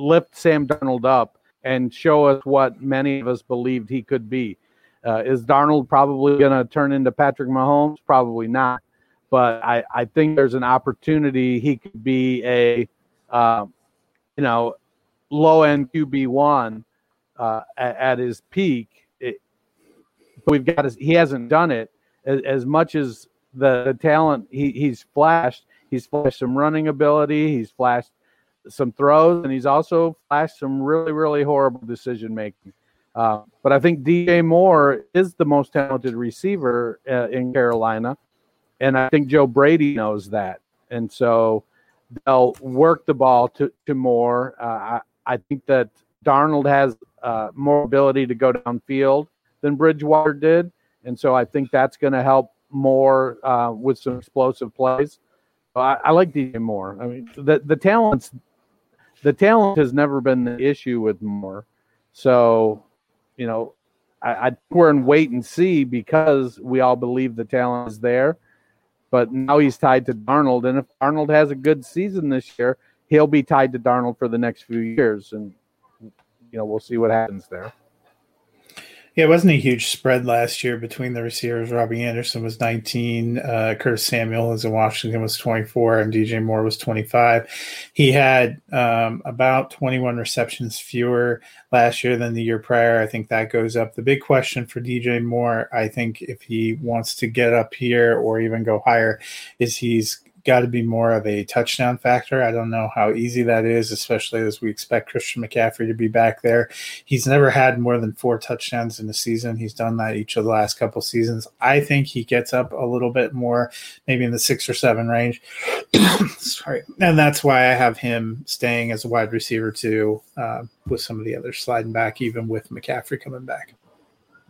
lift Sam Darnold up and show us what many of us believed he could be. Uh, is Darnold probably going to turn into Patrick Mahomes? Probably not. But I, I think there's an opportunity he could be a uh, you know, low end QB one uh, at, at, his peak. It, we've got his, he hasn't done it as, as much as the, the talent he, he's flashed. He's flashed some running ability. He's flashed some throws, and he's also flashed some really, really horrible decision making. Uh, but I think DJ Moore is the most talented receiver uh, in Carolina, and I think Joe Brady knows that. And so they'll work the ball to, to more. Uh, I, I think that Darnold has uh, more ability to go downfield than Bridgewater did. And so I think that's going to help more uh, with some explosive plays. I, I, like DJ Moore. I mean, the, the talent's the talent has never been the issue with Moore. So, you know, I, I we're in wait and see because we all believe the talent is there but now he's tied to Darnold. And if Darnold has a good season this year, he'll be tied to Darnold for the next few years. And, you know, we'll see what happens there. Yeah, it wasn't a huge spread last year between the receivers. Robbie Anderson was 19, uh, Curtis Samuel is in Washington was 24, and DJ Moore was 25. He had um, about 21 receptions fewer last year than the year prior. I think that goes up. The big question for DJ Moore, I think, if he wants to get up here or even go higher, is he's got to be more of a touchdown factor. I don't know how easy that is, especially as we expect Christian McCaffrey to be back there. He's never had more than four touchdowns in a season. He's done that each of the last couple seasons. I think he gets up a little bit more, maybe in the six or seven range. (coughs) Sorry. And that's why I have him staying as a wide receiver too, uh, with some of the others sliding back, even with McCaffrey coming back.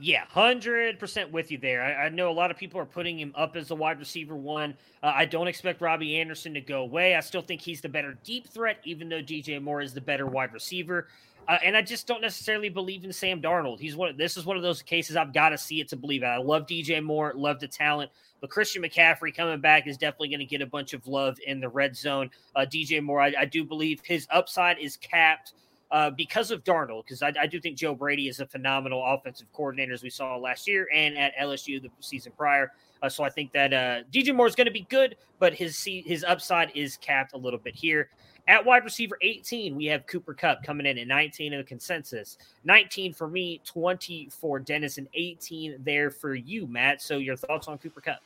Yeah, hundred percent with you there. I, I, know a lot of people are putting him up as a wide receiver one. Uh, I don't expect Robbie Anderson to go away. I still think he's the better deep threat, even though DJ Moore is the better wide receiver. Uh, and I just don't necessarily believe in Sam Darnold. He's one. This is one of those cases I've got to see it to believe it. I love DJ Moore, love the talent, but Christian McCaffrey coming back is definitely going to get a bunch of love in the red zone. Uh, DJ Moore, I, I do believe his upside is capped uh, because of Darnold, because I, I, do think Joe Brady is a phenomenal offensive coordinator as we saw last year and at LSU the season prior. Uh, so I think that uh, DJ Moore is going to be good, but his his upside is capped a little bit here. At wide receiver 18, we have Cooper Kupp coming in at 19 in the consensus. 19 for me, 20 for Dennis, and 18 there for you, Matt. So your thoughts on Cooper Kupp?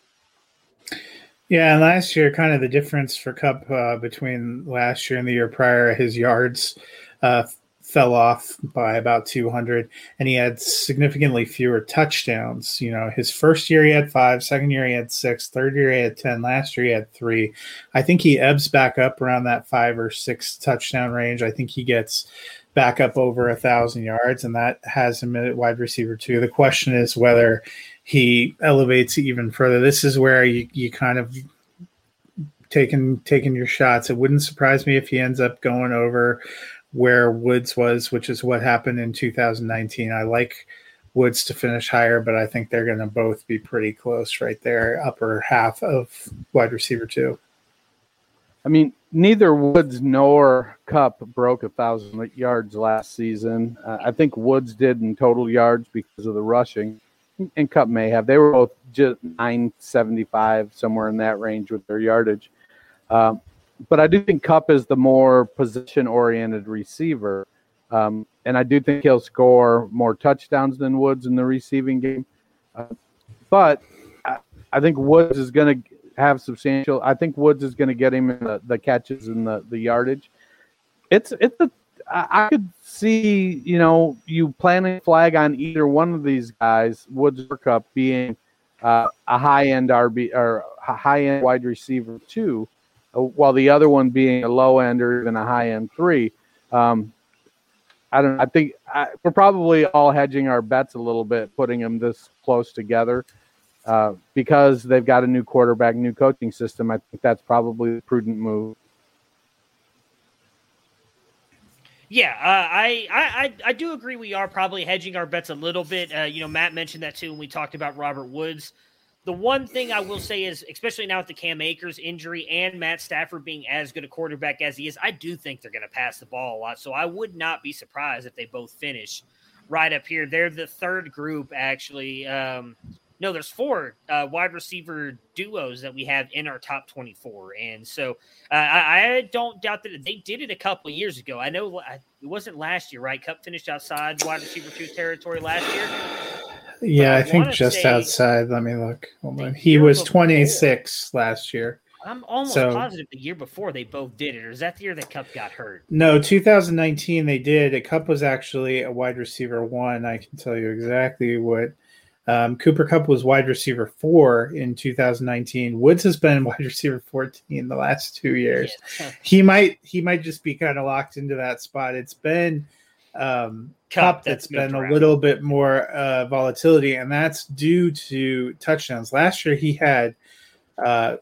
Yeah, and last year, kind of the difference for Kupp uh, between last year and the year prior, his yards uh, fell off by about 200 and he had significantly fewer touchdowns. You know his first year he had five second year he had six third year he had 10 last year he had three. I think he ebbs back up around that five or six touchdown range. I think he gets back up over a thousand yards and that has him at wide receiver too the question is whether he elevates even further. This is where you, you kind of taking taking your shots. It wouldn't surprise me if he ends up going over where Woods was, which is what happened in 2019. I like Woods to finish higher, but I think they're going to both be pretty close right there, upper half of wide receiver two. I mean, neither Woods nor Kupp broke a thousand yards last season. Uh, I think Woods did in total yards because of the rushing, and Kupp may have. They were both just 975, somewhere in that range with their yardage. Um, but I do think Kupp is the more position oriented receiver. Um, and I do think he'll score more touchdowns than Woods in the receiving game. Uh, but I, I, think Woods is going to have substantial. I think Woods is going to get him in the, the catches and the, the yardage. It's it's a I could see you know you planting flag on either one of these guys, Woods or Kupp, being uh, a high end RB or high end wide receiver too, while the other one being a low end or even a high end three. Um, I don't. I think I, we're probably all hedging our bets a little bit, putting them this close together. Uh, because they've got a new quarterback, new coaching system, I think that's probably a prudent move. Yeah, uh, I, I I do agree. We are probably hedging our bets a little bit. Uh, you know, Matt mentioned that too when we talked about Robert Woods. The one thing I will say is, especially now with the Cam Akers injury and Matt Stafford being as good a quarterback as he is, I do think they're going to pass the ball a lot. So I would not be surprised if they both finish right up here. They're the third group, actually. Um, no, there's four uh, wide receiver duos that we have in our top 24. And so uh, I, I, don't doubt that they did it a couple years ago. I know it wasn't last year, right? Kupp finished outside wide receiver two territory last year. Yeah, I, I, think just outside. Let me look. He was 26 last year. I'm almost so, positive the year before they both did it, or is that the year that Kupp got hurt? No, 2019 they did. A Kupp was actually a wide receiver one. I can tell you exactly what um, Cooper Kupp was wide receiver four in 2019. Woods has been (laughs) wide receiver 14 the last two years. Yeah. (laughs) he might he might just be kind of locked into that spot. It's been um, Kupp that's, that's been around. a little bit more uh, volatility, and that's due to touchdowns. Last year he had uh,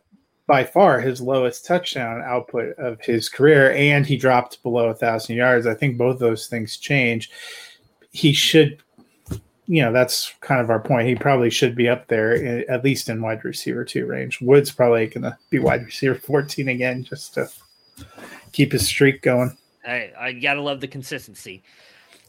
by far his lowest touchdown output of his career, and he dropped below a thousand yards. I think both those things change. He should you know that's kind of our point. He probably should be up there at least in wide receiver two range. Woods probably going to be wide receiver fourteen again just to keep his streak going. Hey, I gotta love the consistency.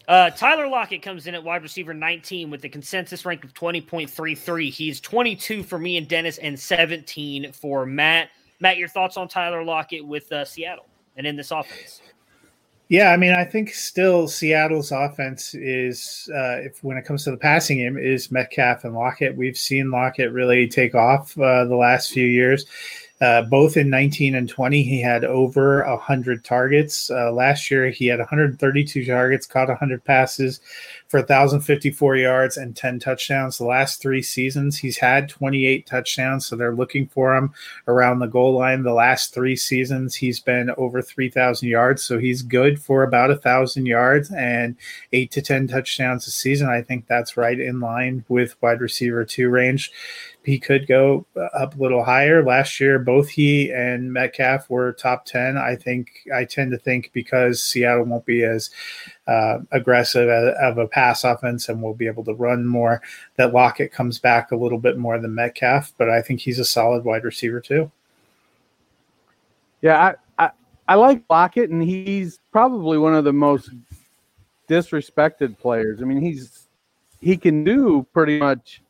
Uh, Tyler Lockett comes in at wide receiver 19 with the consensus rank of 20.33. He's 22 for me and Dennis and 17 for Matt. Matt, your thoughts on Tyler Lockett with uh, Seattle and in this offense? Yeah, I mean, I think still Seattle's offense is, uh, if when it comes to the passing game, is Metcalf and Lockett. We've seen Lockett really take off uh, the last few years. Uh, both in 19 and 20, he had over 100 targets. Uh, last year, he had 132 targets, caught 100 passes for 1,054 yards and 10 touchdowns. The last three seasons, he's had 28 touchdowns, so they're looking for him around the goal line. The last three seasons, he's been over 3,000 yards, so he's good for about a 1,000 yards and 8 to 10 touchdowns a season. I think that's right in line with wide receiver two range he could go up a little higher. Last year, both he and Metcalf were top 10. I think I tend to think because Seattle won't be as uh, aggressive of a pass offense and will be able to run more, that Lockett comes back a little bit more than Metcalf. But I think he's a solid wide receiver, too. Yeah, I, I, I like Lockett, and he's probably one of the most disrespected players. I mean, he's he can do pretty much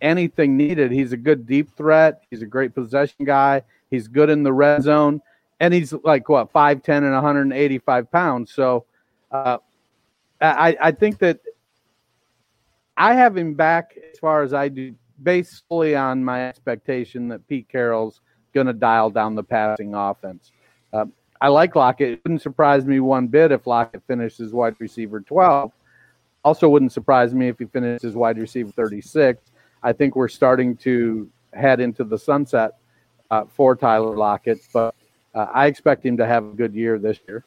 anything needed. He's a good deep threat. He's a great possession guy. He's good in the red zone, and he's like what five ten and 185 pounds. So, uh, I I think that I have him back as far as I do, based fully on my expectation that Pete Carroll's going to dial down the passing offense. Uh, I like Lockett. It wouldn't surprise me one bit if Lockett finishes wide receiver 12. Also, wouldn't surprise me if he finishes wide receiver 36. I think we're starting to head into the sunset uh, for Tyler Lockett, but uh, I expect him to have a good year this year.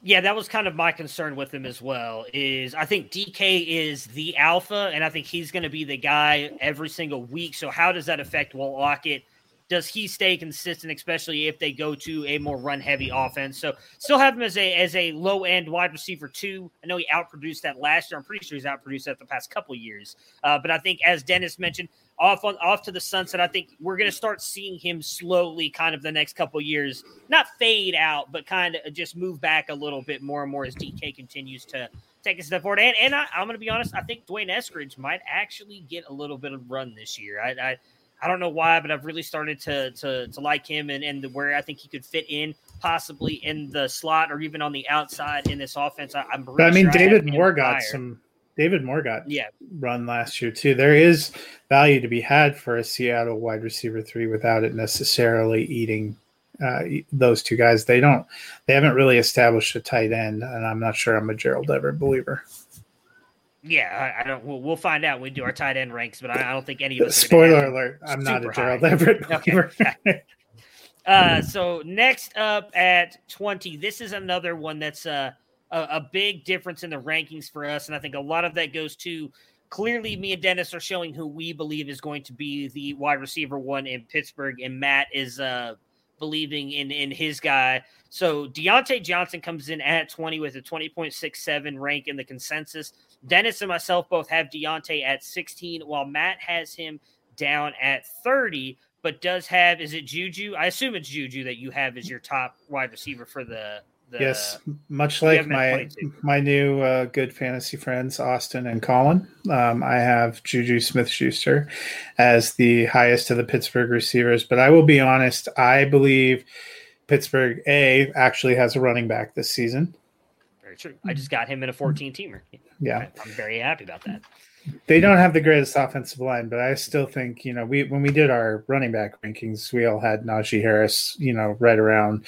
Yeah, that was kind of my concern with him as well. Is I think DK is the alpha, and I think he's going to be the guy every single week. So how does that affect Will Lockett? Does he stay consistent, especially if they go to a more run heavy offense? So still have him as a as a low end wide receiver two. I know he outproduced that last year. I'm pretty sure he's outproduced that the past couple years. Uh, but I think as Dennis mentioned, off on off to the sunset. I think we're going to start seeing him slowly, kind of the next couple years, not fade out, but kind of just move back a little bit more and more as DK continues to take a step forward. And, and I, am going to be honest, I think D'Wayne Eskridge might actually get a little bit of run this year. I, I, I don't know why, but I've really started to to, to like him and, and where I think he could fit in, possibly in the slot or even on the outside in this offense. I, am I mean, sure David I Moore got some David Moore got yeah. run last year too. There is value to be had for a Seattle wide receiver three without it necessarily eating uh, those two guys. They don't. They haven't really established a tight end, and I'm not sure I'm a Gerald Everett believer. Yeah, I, I don't. We'll, we'll, find out when we do our tight end ranks, but I, I don't think any of us. Spoiler alert: I'm not a Gerald high. Everett believer. Okay. (laughs) uh, so next up at 20, this is another one that's uh a, a big difference in the rankings for us. And I think a lot of that goes to clearly me and Dennis are showing who we believe is going to be the wide receiver one in Pittsburgh, and Matt is uh believing in in his guy. So Diontae Johnson comes in at 20 with a 20.67 rank in the consensus. Dennis and myself both have Diontae at 16, while Matt has him down at 30, but does have is it Juju? I assume it's Juju that you have as your top wide receiver for the the, yes, much like my my new uh, good fantasy friends Austin and Colin, um, I have Juju Smith Schuster as the highest of the Pittsburgh receivers. But I will be honest, I believe Pittsburgh A actually has a running back this season. Very true. I just got him in a 14 teamer. Yeah, I'm very happy about that they don't have the greatest offensive line, but I still think you know we when we did our running back rankings, we all had Najee Harris, you know, right around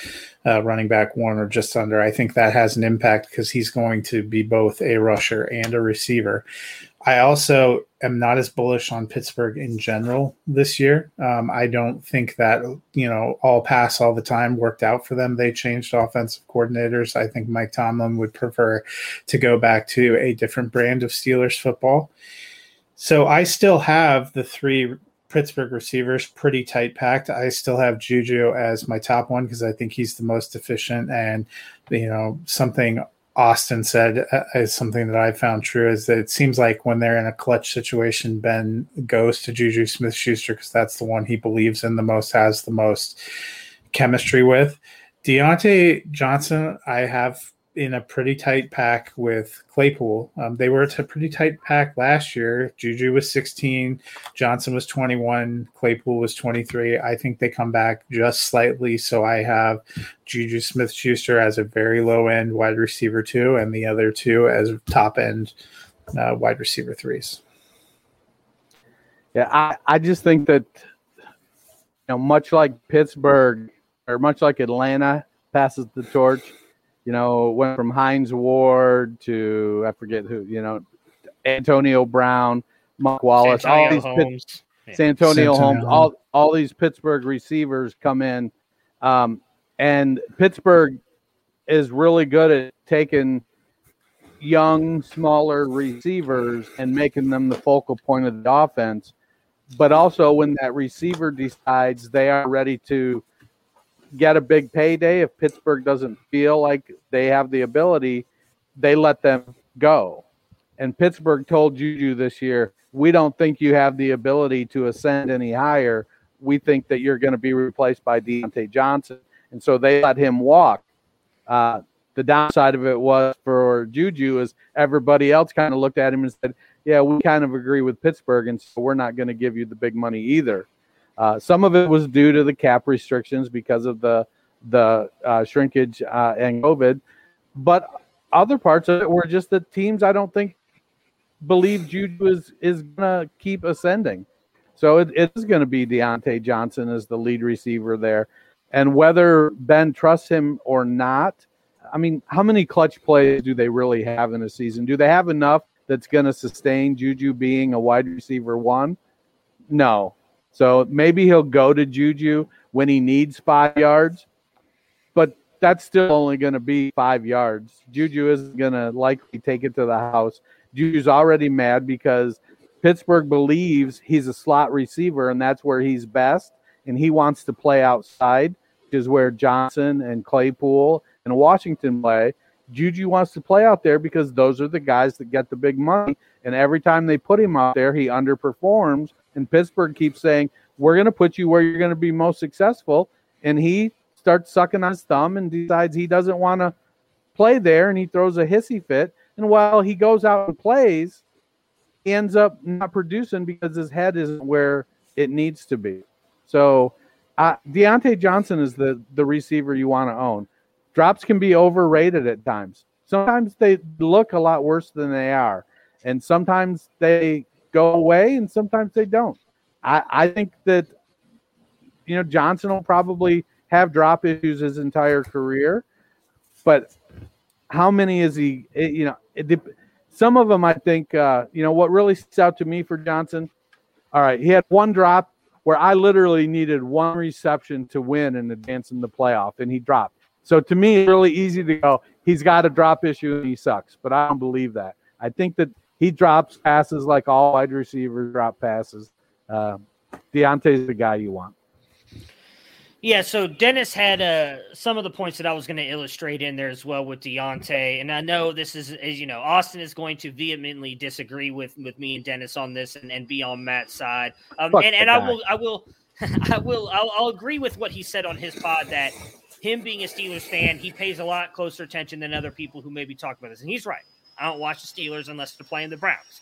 uh, running back one or just under. I think that has an impact because he's going to be both a rusher and a receiver. I also am not as bullish on Pittsburgh in general this year. Um, I don't think that you know all pass all the time worked out for them. They changed offensive coordinators. I think Mike Tomlin would prefer to go back to a different brand of Steelers football. So I still have the three Pittsburgh receivers pretty tight packed. I still have Juju as my top one because I think he's the most efficient and you know something Austin said uh, is something that I found true is that it seems like when they're in a clutch situation, Ben goes to Juju Smith Schuster because that's the one he believes in the most, has the most chemistry with. Diontae Johnson, I have in a pretty tight pack with Claypool. Um, they were a pretty tight pack last year. Juju was 16, Johnson was 21, Claypool was 23. I think they come back just slightly. So I have Juju Smith Schuster as a very low end wide receiver, two, and the other two as top end uh, wide receiver threes. Yeah, I, I just think that, you know, much like Pittsburgh or much like Atlanta passes the torch you know, went from Hines Ward to I forget who, you know, Antonio Brown, Mark Wallace, Santonio all these Holmes. Pit- yeah. Santonio, Holmes, all all these Pittsburgh receivers come in, um, and Pittsburgh is really good at taking young, smaller receivers and making them the focal point of the offense. But also, when that receiver decides they are ready to get a big payday, if Pittsburgh doesn't feel like they have the ability, they let them go. And Pittsburgh told Juju this year, we don't think you have the ability to ascend any higher. We think that you're going to be replaced by Diontae Johnson. And so they let him walk. Uh, the downside of it was for Juju is everybody else kind of looked at him and said, yeah, we kind of agree with Pittsburgh, and so we're not going to give you the big money either. Uh, some of it was due to the cap restrictions because of the the uh, shrinkage uh, and COVID, but other parts of it were just that teams I don't think believe Juju is is gonna keep ascending. So it, it is going to be Diontae Johnson as the lead receiver there, and whether Ben trusts him or not. I mean, how many clutch plays do they really have in a season? Do they have enough that's going to sustain Juju being a wide receiver one? No, so maybe he'll go to Juju when he needs five yards, but that's still only going to be five yards. Juju isn't going to likely take it to the house. Juju's already mad because Pittsburgh believes he's a slot receiver and that's where he's best. and he wants to play outside, which is where Johnson and Claypool and Washington play. Juju wants to play out there because those are the guys that get the big money. And every time they put him out there, he underperforms. And Pittsburgh keeps saying, We're going to put you where you're going to be most successful. And he starts sucking on his thumb and decides he doesn't want to play there and he throws a hissy fit. And while he goes out and plays, he ends up not producing because his head isn't where it needs to be. So uh, Diontae Johnson is the, the receiver you want to own. Drops can be overrated at times. Sometimes they look a lot worse than they are. And sometimes they go away and sometimes they don't. I, I think that, you know, Johnson will probably have drop issues his entire career, but how many is he? It, you know, it, some of them I think. Uh, you know what really sticks out to me for Johnson. All right, he had one drop where I literally needed one reception to win and advance in the playoff, and he dropped. So to me, it's really easy to go. He's got a drop issue and he sucks, but I don't believe that. I think that he drops passes like all wide receivers drop passes. Uh, Diontae's the guy you want. Yeah, so Dennis had uh, some of the points that I was going to illustrate in there as well with Diontae, and I know this is, is, you know, Austin is going to vehemently disagree with with me and Dennis on this, and, and be on Matt's side. Um, and and I will, I will, (laughs) I will, I'll, I'll agree with what he said on his pod that him being a Steelers fan, he pays a lot closer attention than other people who maybe talk about this, and he's right. I don't watch the Steelers unless they're playing the Browns.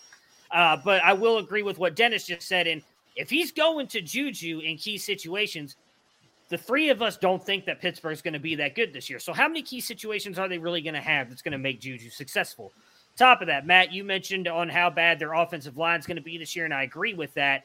Uh, but I will agree with what Dennis just said. And if he's going to Juju in key situations, the three of us don't think that Pittsburgh's going to be that good this year. So, how many key situations are they really going to have that's going to make Juju successful? Top of that, Matt, you mentioned on how bad their offensive line is going to be this year, and I agree with that,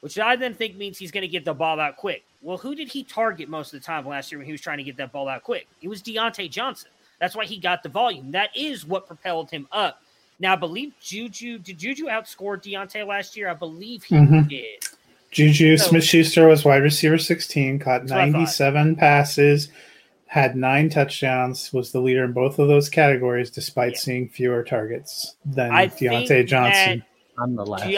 which I then think means he's going to get the ball out quick. Well, who did he target most of the time last year when he was trying to get that ball out quick? It was Diontae Johnson. That's why he got the volume. That is what propelled him up. Now, I believe Juju did Juju outscore Diontae last year? I believe he mm-hmm. did. Juju so, Smith Schuster was wide receiver 16, caught 97 passes, had nine touchdowns, was the leader in both of those categories despite yeah. seeing fewer targets than I Diontae Johnson. I'm the last.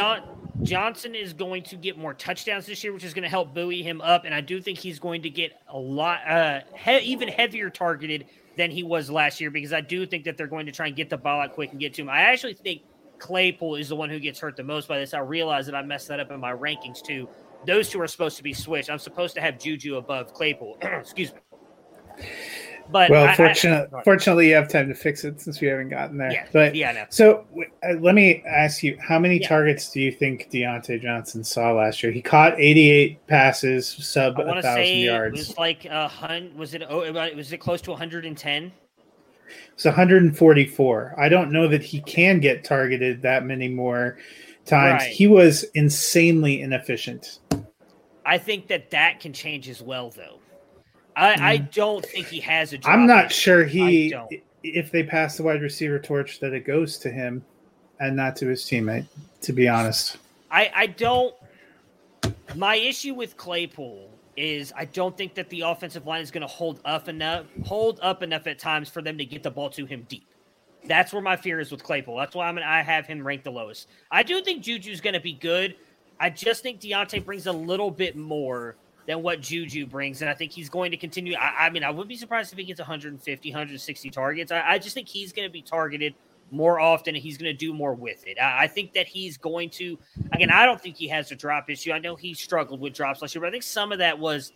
Johnson is going to get more touchdowns this year, which is going to help buoy him up. And I do think he's going to get a lot, uh, he- even heavier targeted than he was last year because I do think that they're going to try and get the ball out quick and get to him. I actually think Claypool is the one who gets hurt the most by this. I realize that I messed that up in my rankings too. Those two are supposed to be switched. I'm supposed to have Juju above Claypool. (clears throat) Excuse me. But well, I, fortunately, I, fortunately, you have time to fix it since we haven't gotten there. Yeah, but yeah, no. So uh, let me ask you: How many yeah. targets do you think Diontae Johnson saw last year? He caught 88 passes, sub a thousand yards. It was like a hundred. Was it? Oh, was it close to 110? It's 144. I don't know that he can get targeted that many more times. Right. He was insanely inefficient. I think that that can change as well, though. I, I don't think he has a. I'm not sure he. If they pass the wide receiver torch, that it goes to him, and not to his teammate. To be honest, I I don't. My issue with Claypool is I don't think that the offensive line is going to hold up enough, hold up enough at times for them to get the ball to him deep. That's where my fear is with Claypool. That's why I'm going I have him ranked the lowest. I do think Juju's going to be good. I just think Diontae brings a little bit more than what Juju brings. And I think he's going to continue. I, I mean, I wouldn't be surprised if he gets 150, 160 targets. I, I just think he's going to be targeted more often and he's going to do more with it. I, I, think that he's going to, again, I don't think he has a drop issue. I know he struggled with drops last year, but I think some of that was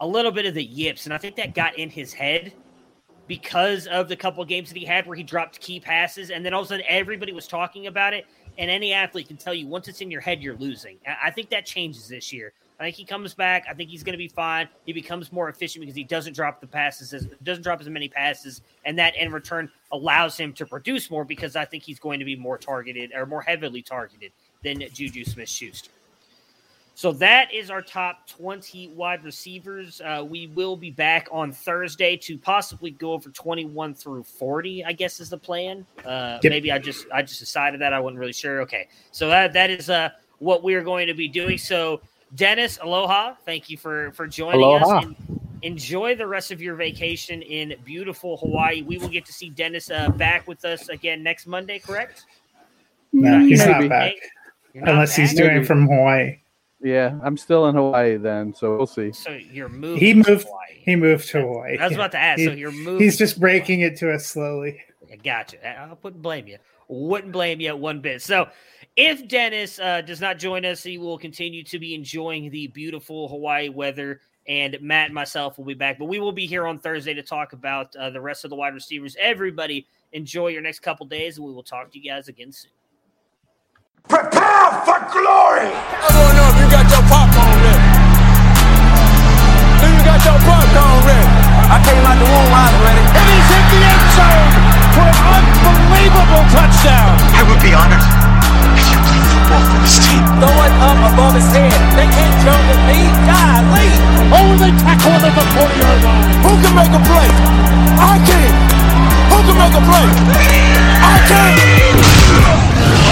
a little bit of the yips. And I think that got in his head because of the couple games that he had where he dropped key passes. And then all of a sudden everybody was talking about it. And any athlete can tell you once it's in your head, you're losing. I think that changes this year. I think he comes back. I think he's going to be fine. He becomes more efficient because he doesn't drop the passes, as, doesn't drop as many passes, and that in return allows him to produce more because I think he's going to be more targeted or more heavily targeted than Juju Smith Schuster. So that is our top 20 wide receivers. Uh, we will be back on Thursday to possibly go over 21 through 40, I guess is the plan. Uh, yep. Maybe I just I just decided that I wasn't really sure. Okay. So that that is uh, what we're going to be doing. So Dennis, aloha. Thank you for for joining aloha. us. And enjoy the rest of your vacation in beautiful Hawaii. We will get to see Dennis uh, back with us again next Monday, correct? No, he's Maybe. not back. Not Unless back? he's doing Maybe. from Hawaii. Yeah, I'm still in Hawaii then, so we'll see. So you're moving. He to moved. Hawaii. He moved to Hawaii. I was about to ask. He- so you're moving. He's just to breaking it to us slowly. I Gotcha. I I wouldn't blame you. Wouldn't blame you one bit. So, if Dennis uh, does not join us, he will continue to be enjoying the beautiful Hawaii weather. And Matt and myself will be back, but we will be here on Thursday to talk about uh, the rest of the wide receivers. Everybody, enjoy your next couple days, and we will talk to you guys again soon. Prepare for glory! I wanna know if you got your popcorn ready. Do you got your popcorn ready? I came out the womb, I was ready. And he's hit the end zone for an unbelievable touchdown. I would be honored Throw it up above his head. They can't jump with me. Golly. Only they tackle him the 40 yard line. Who can make a play? I can. Who can make a play? I can.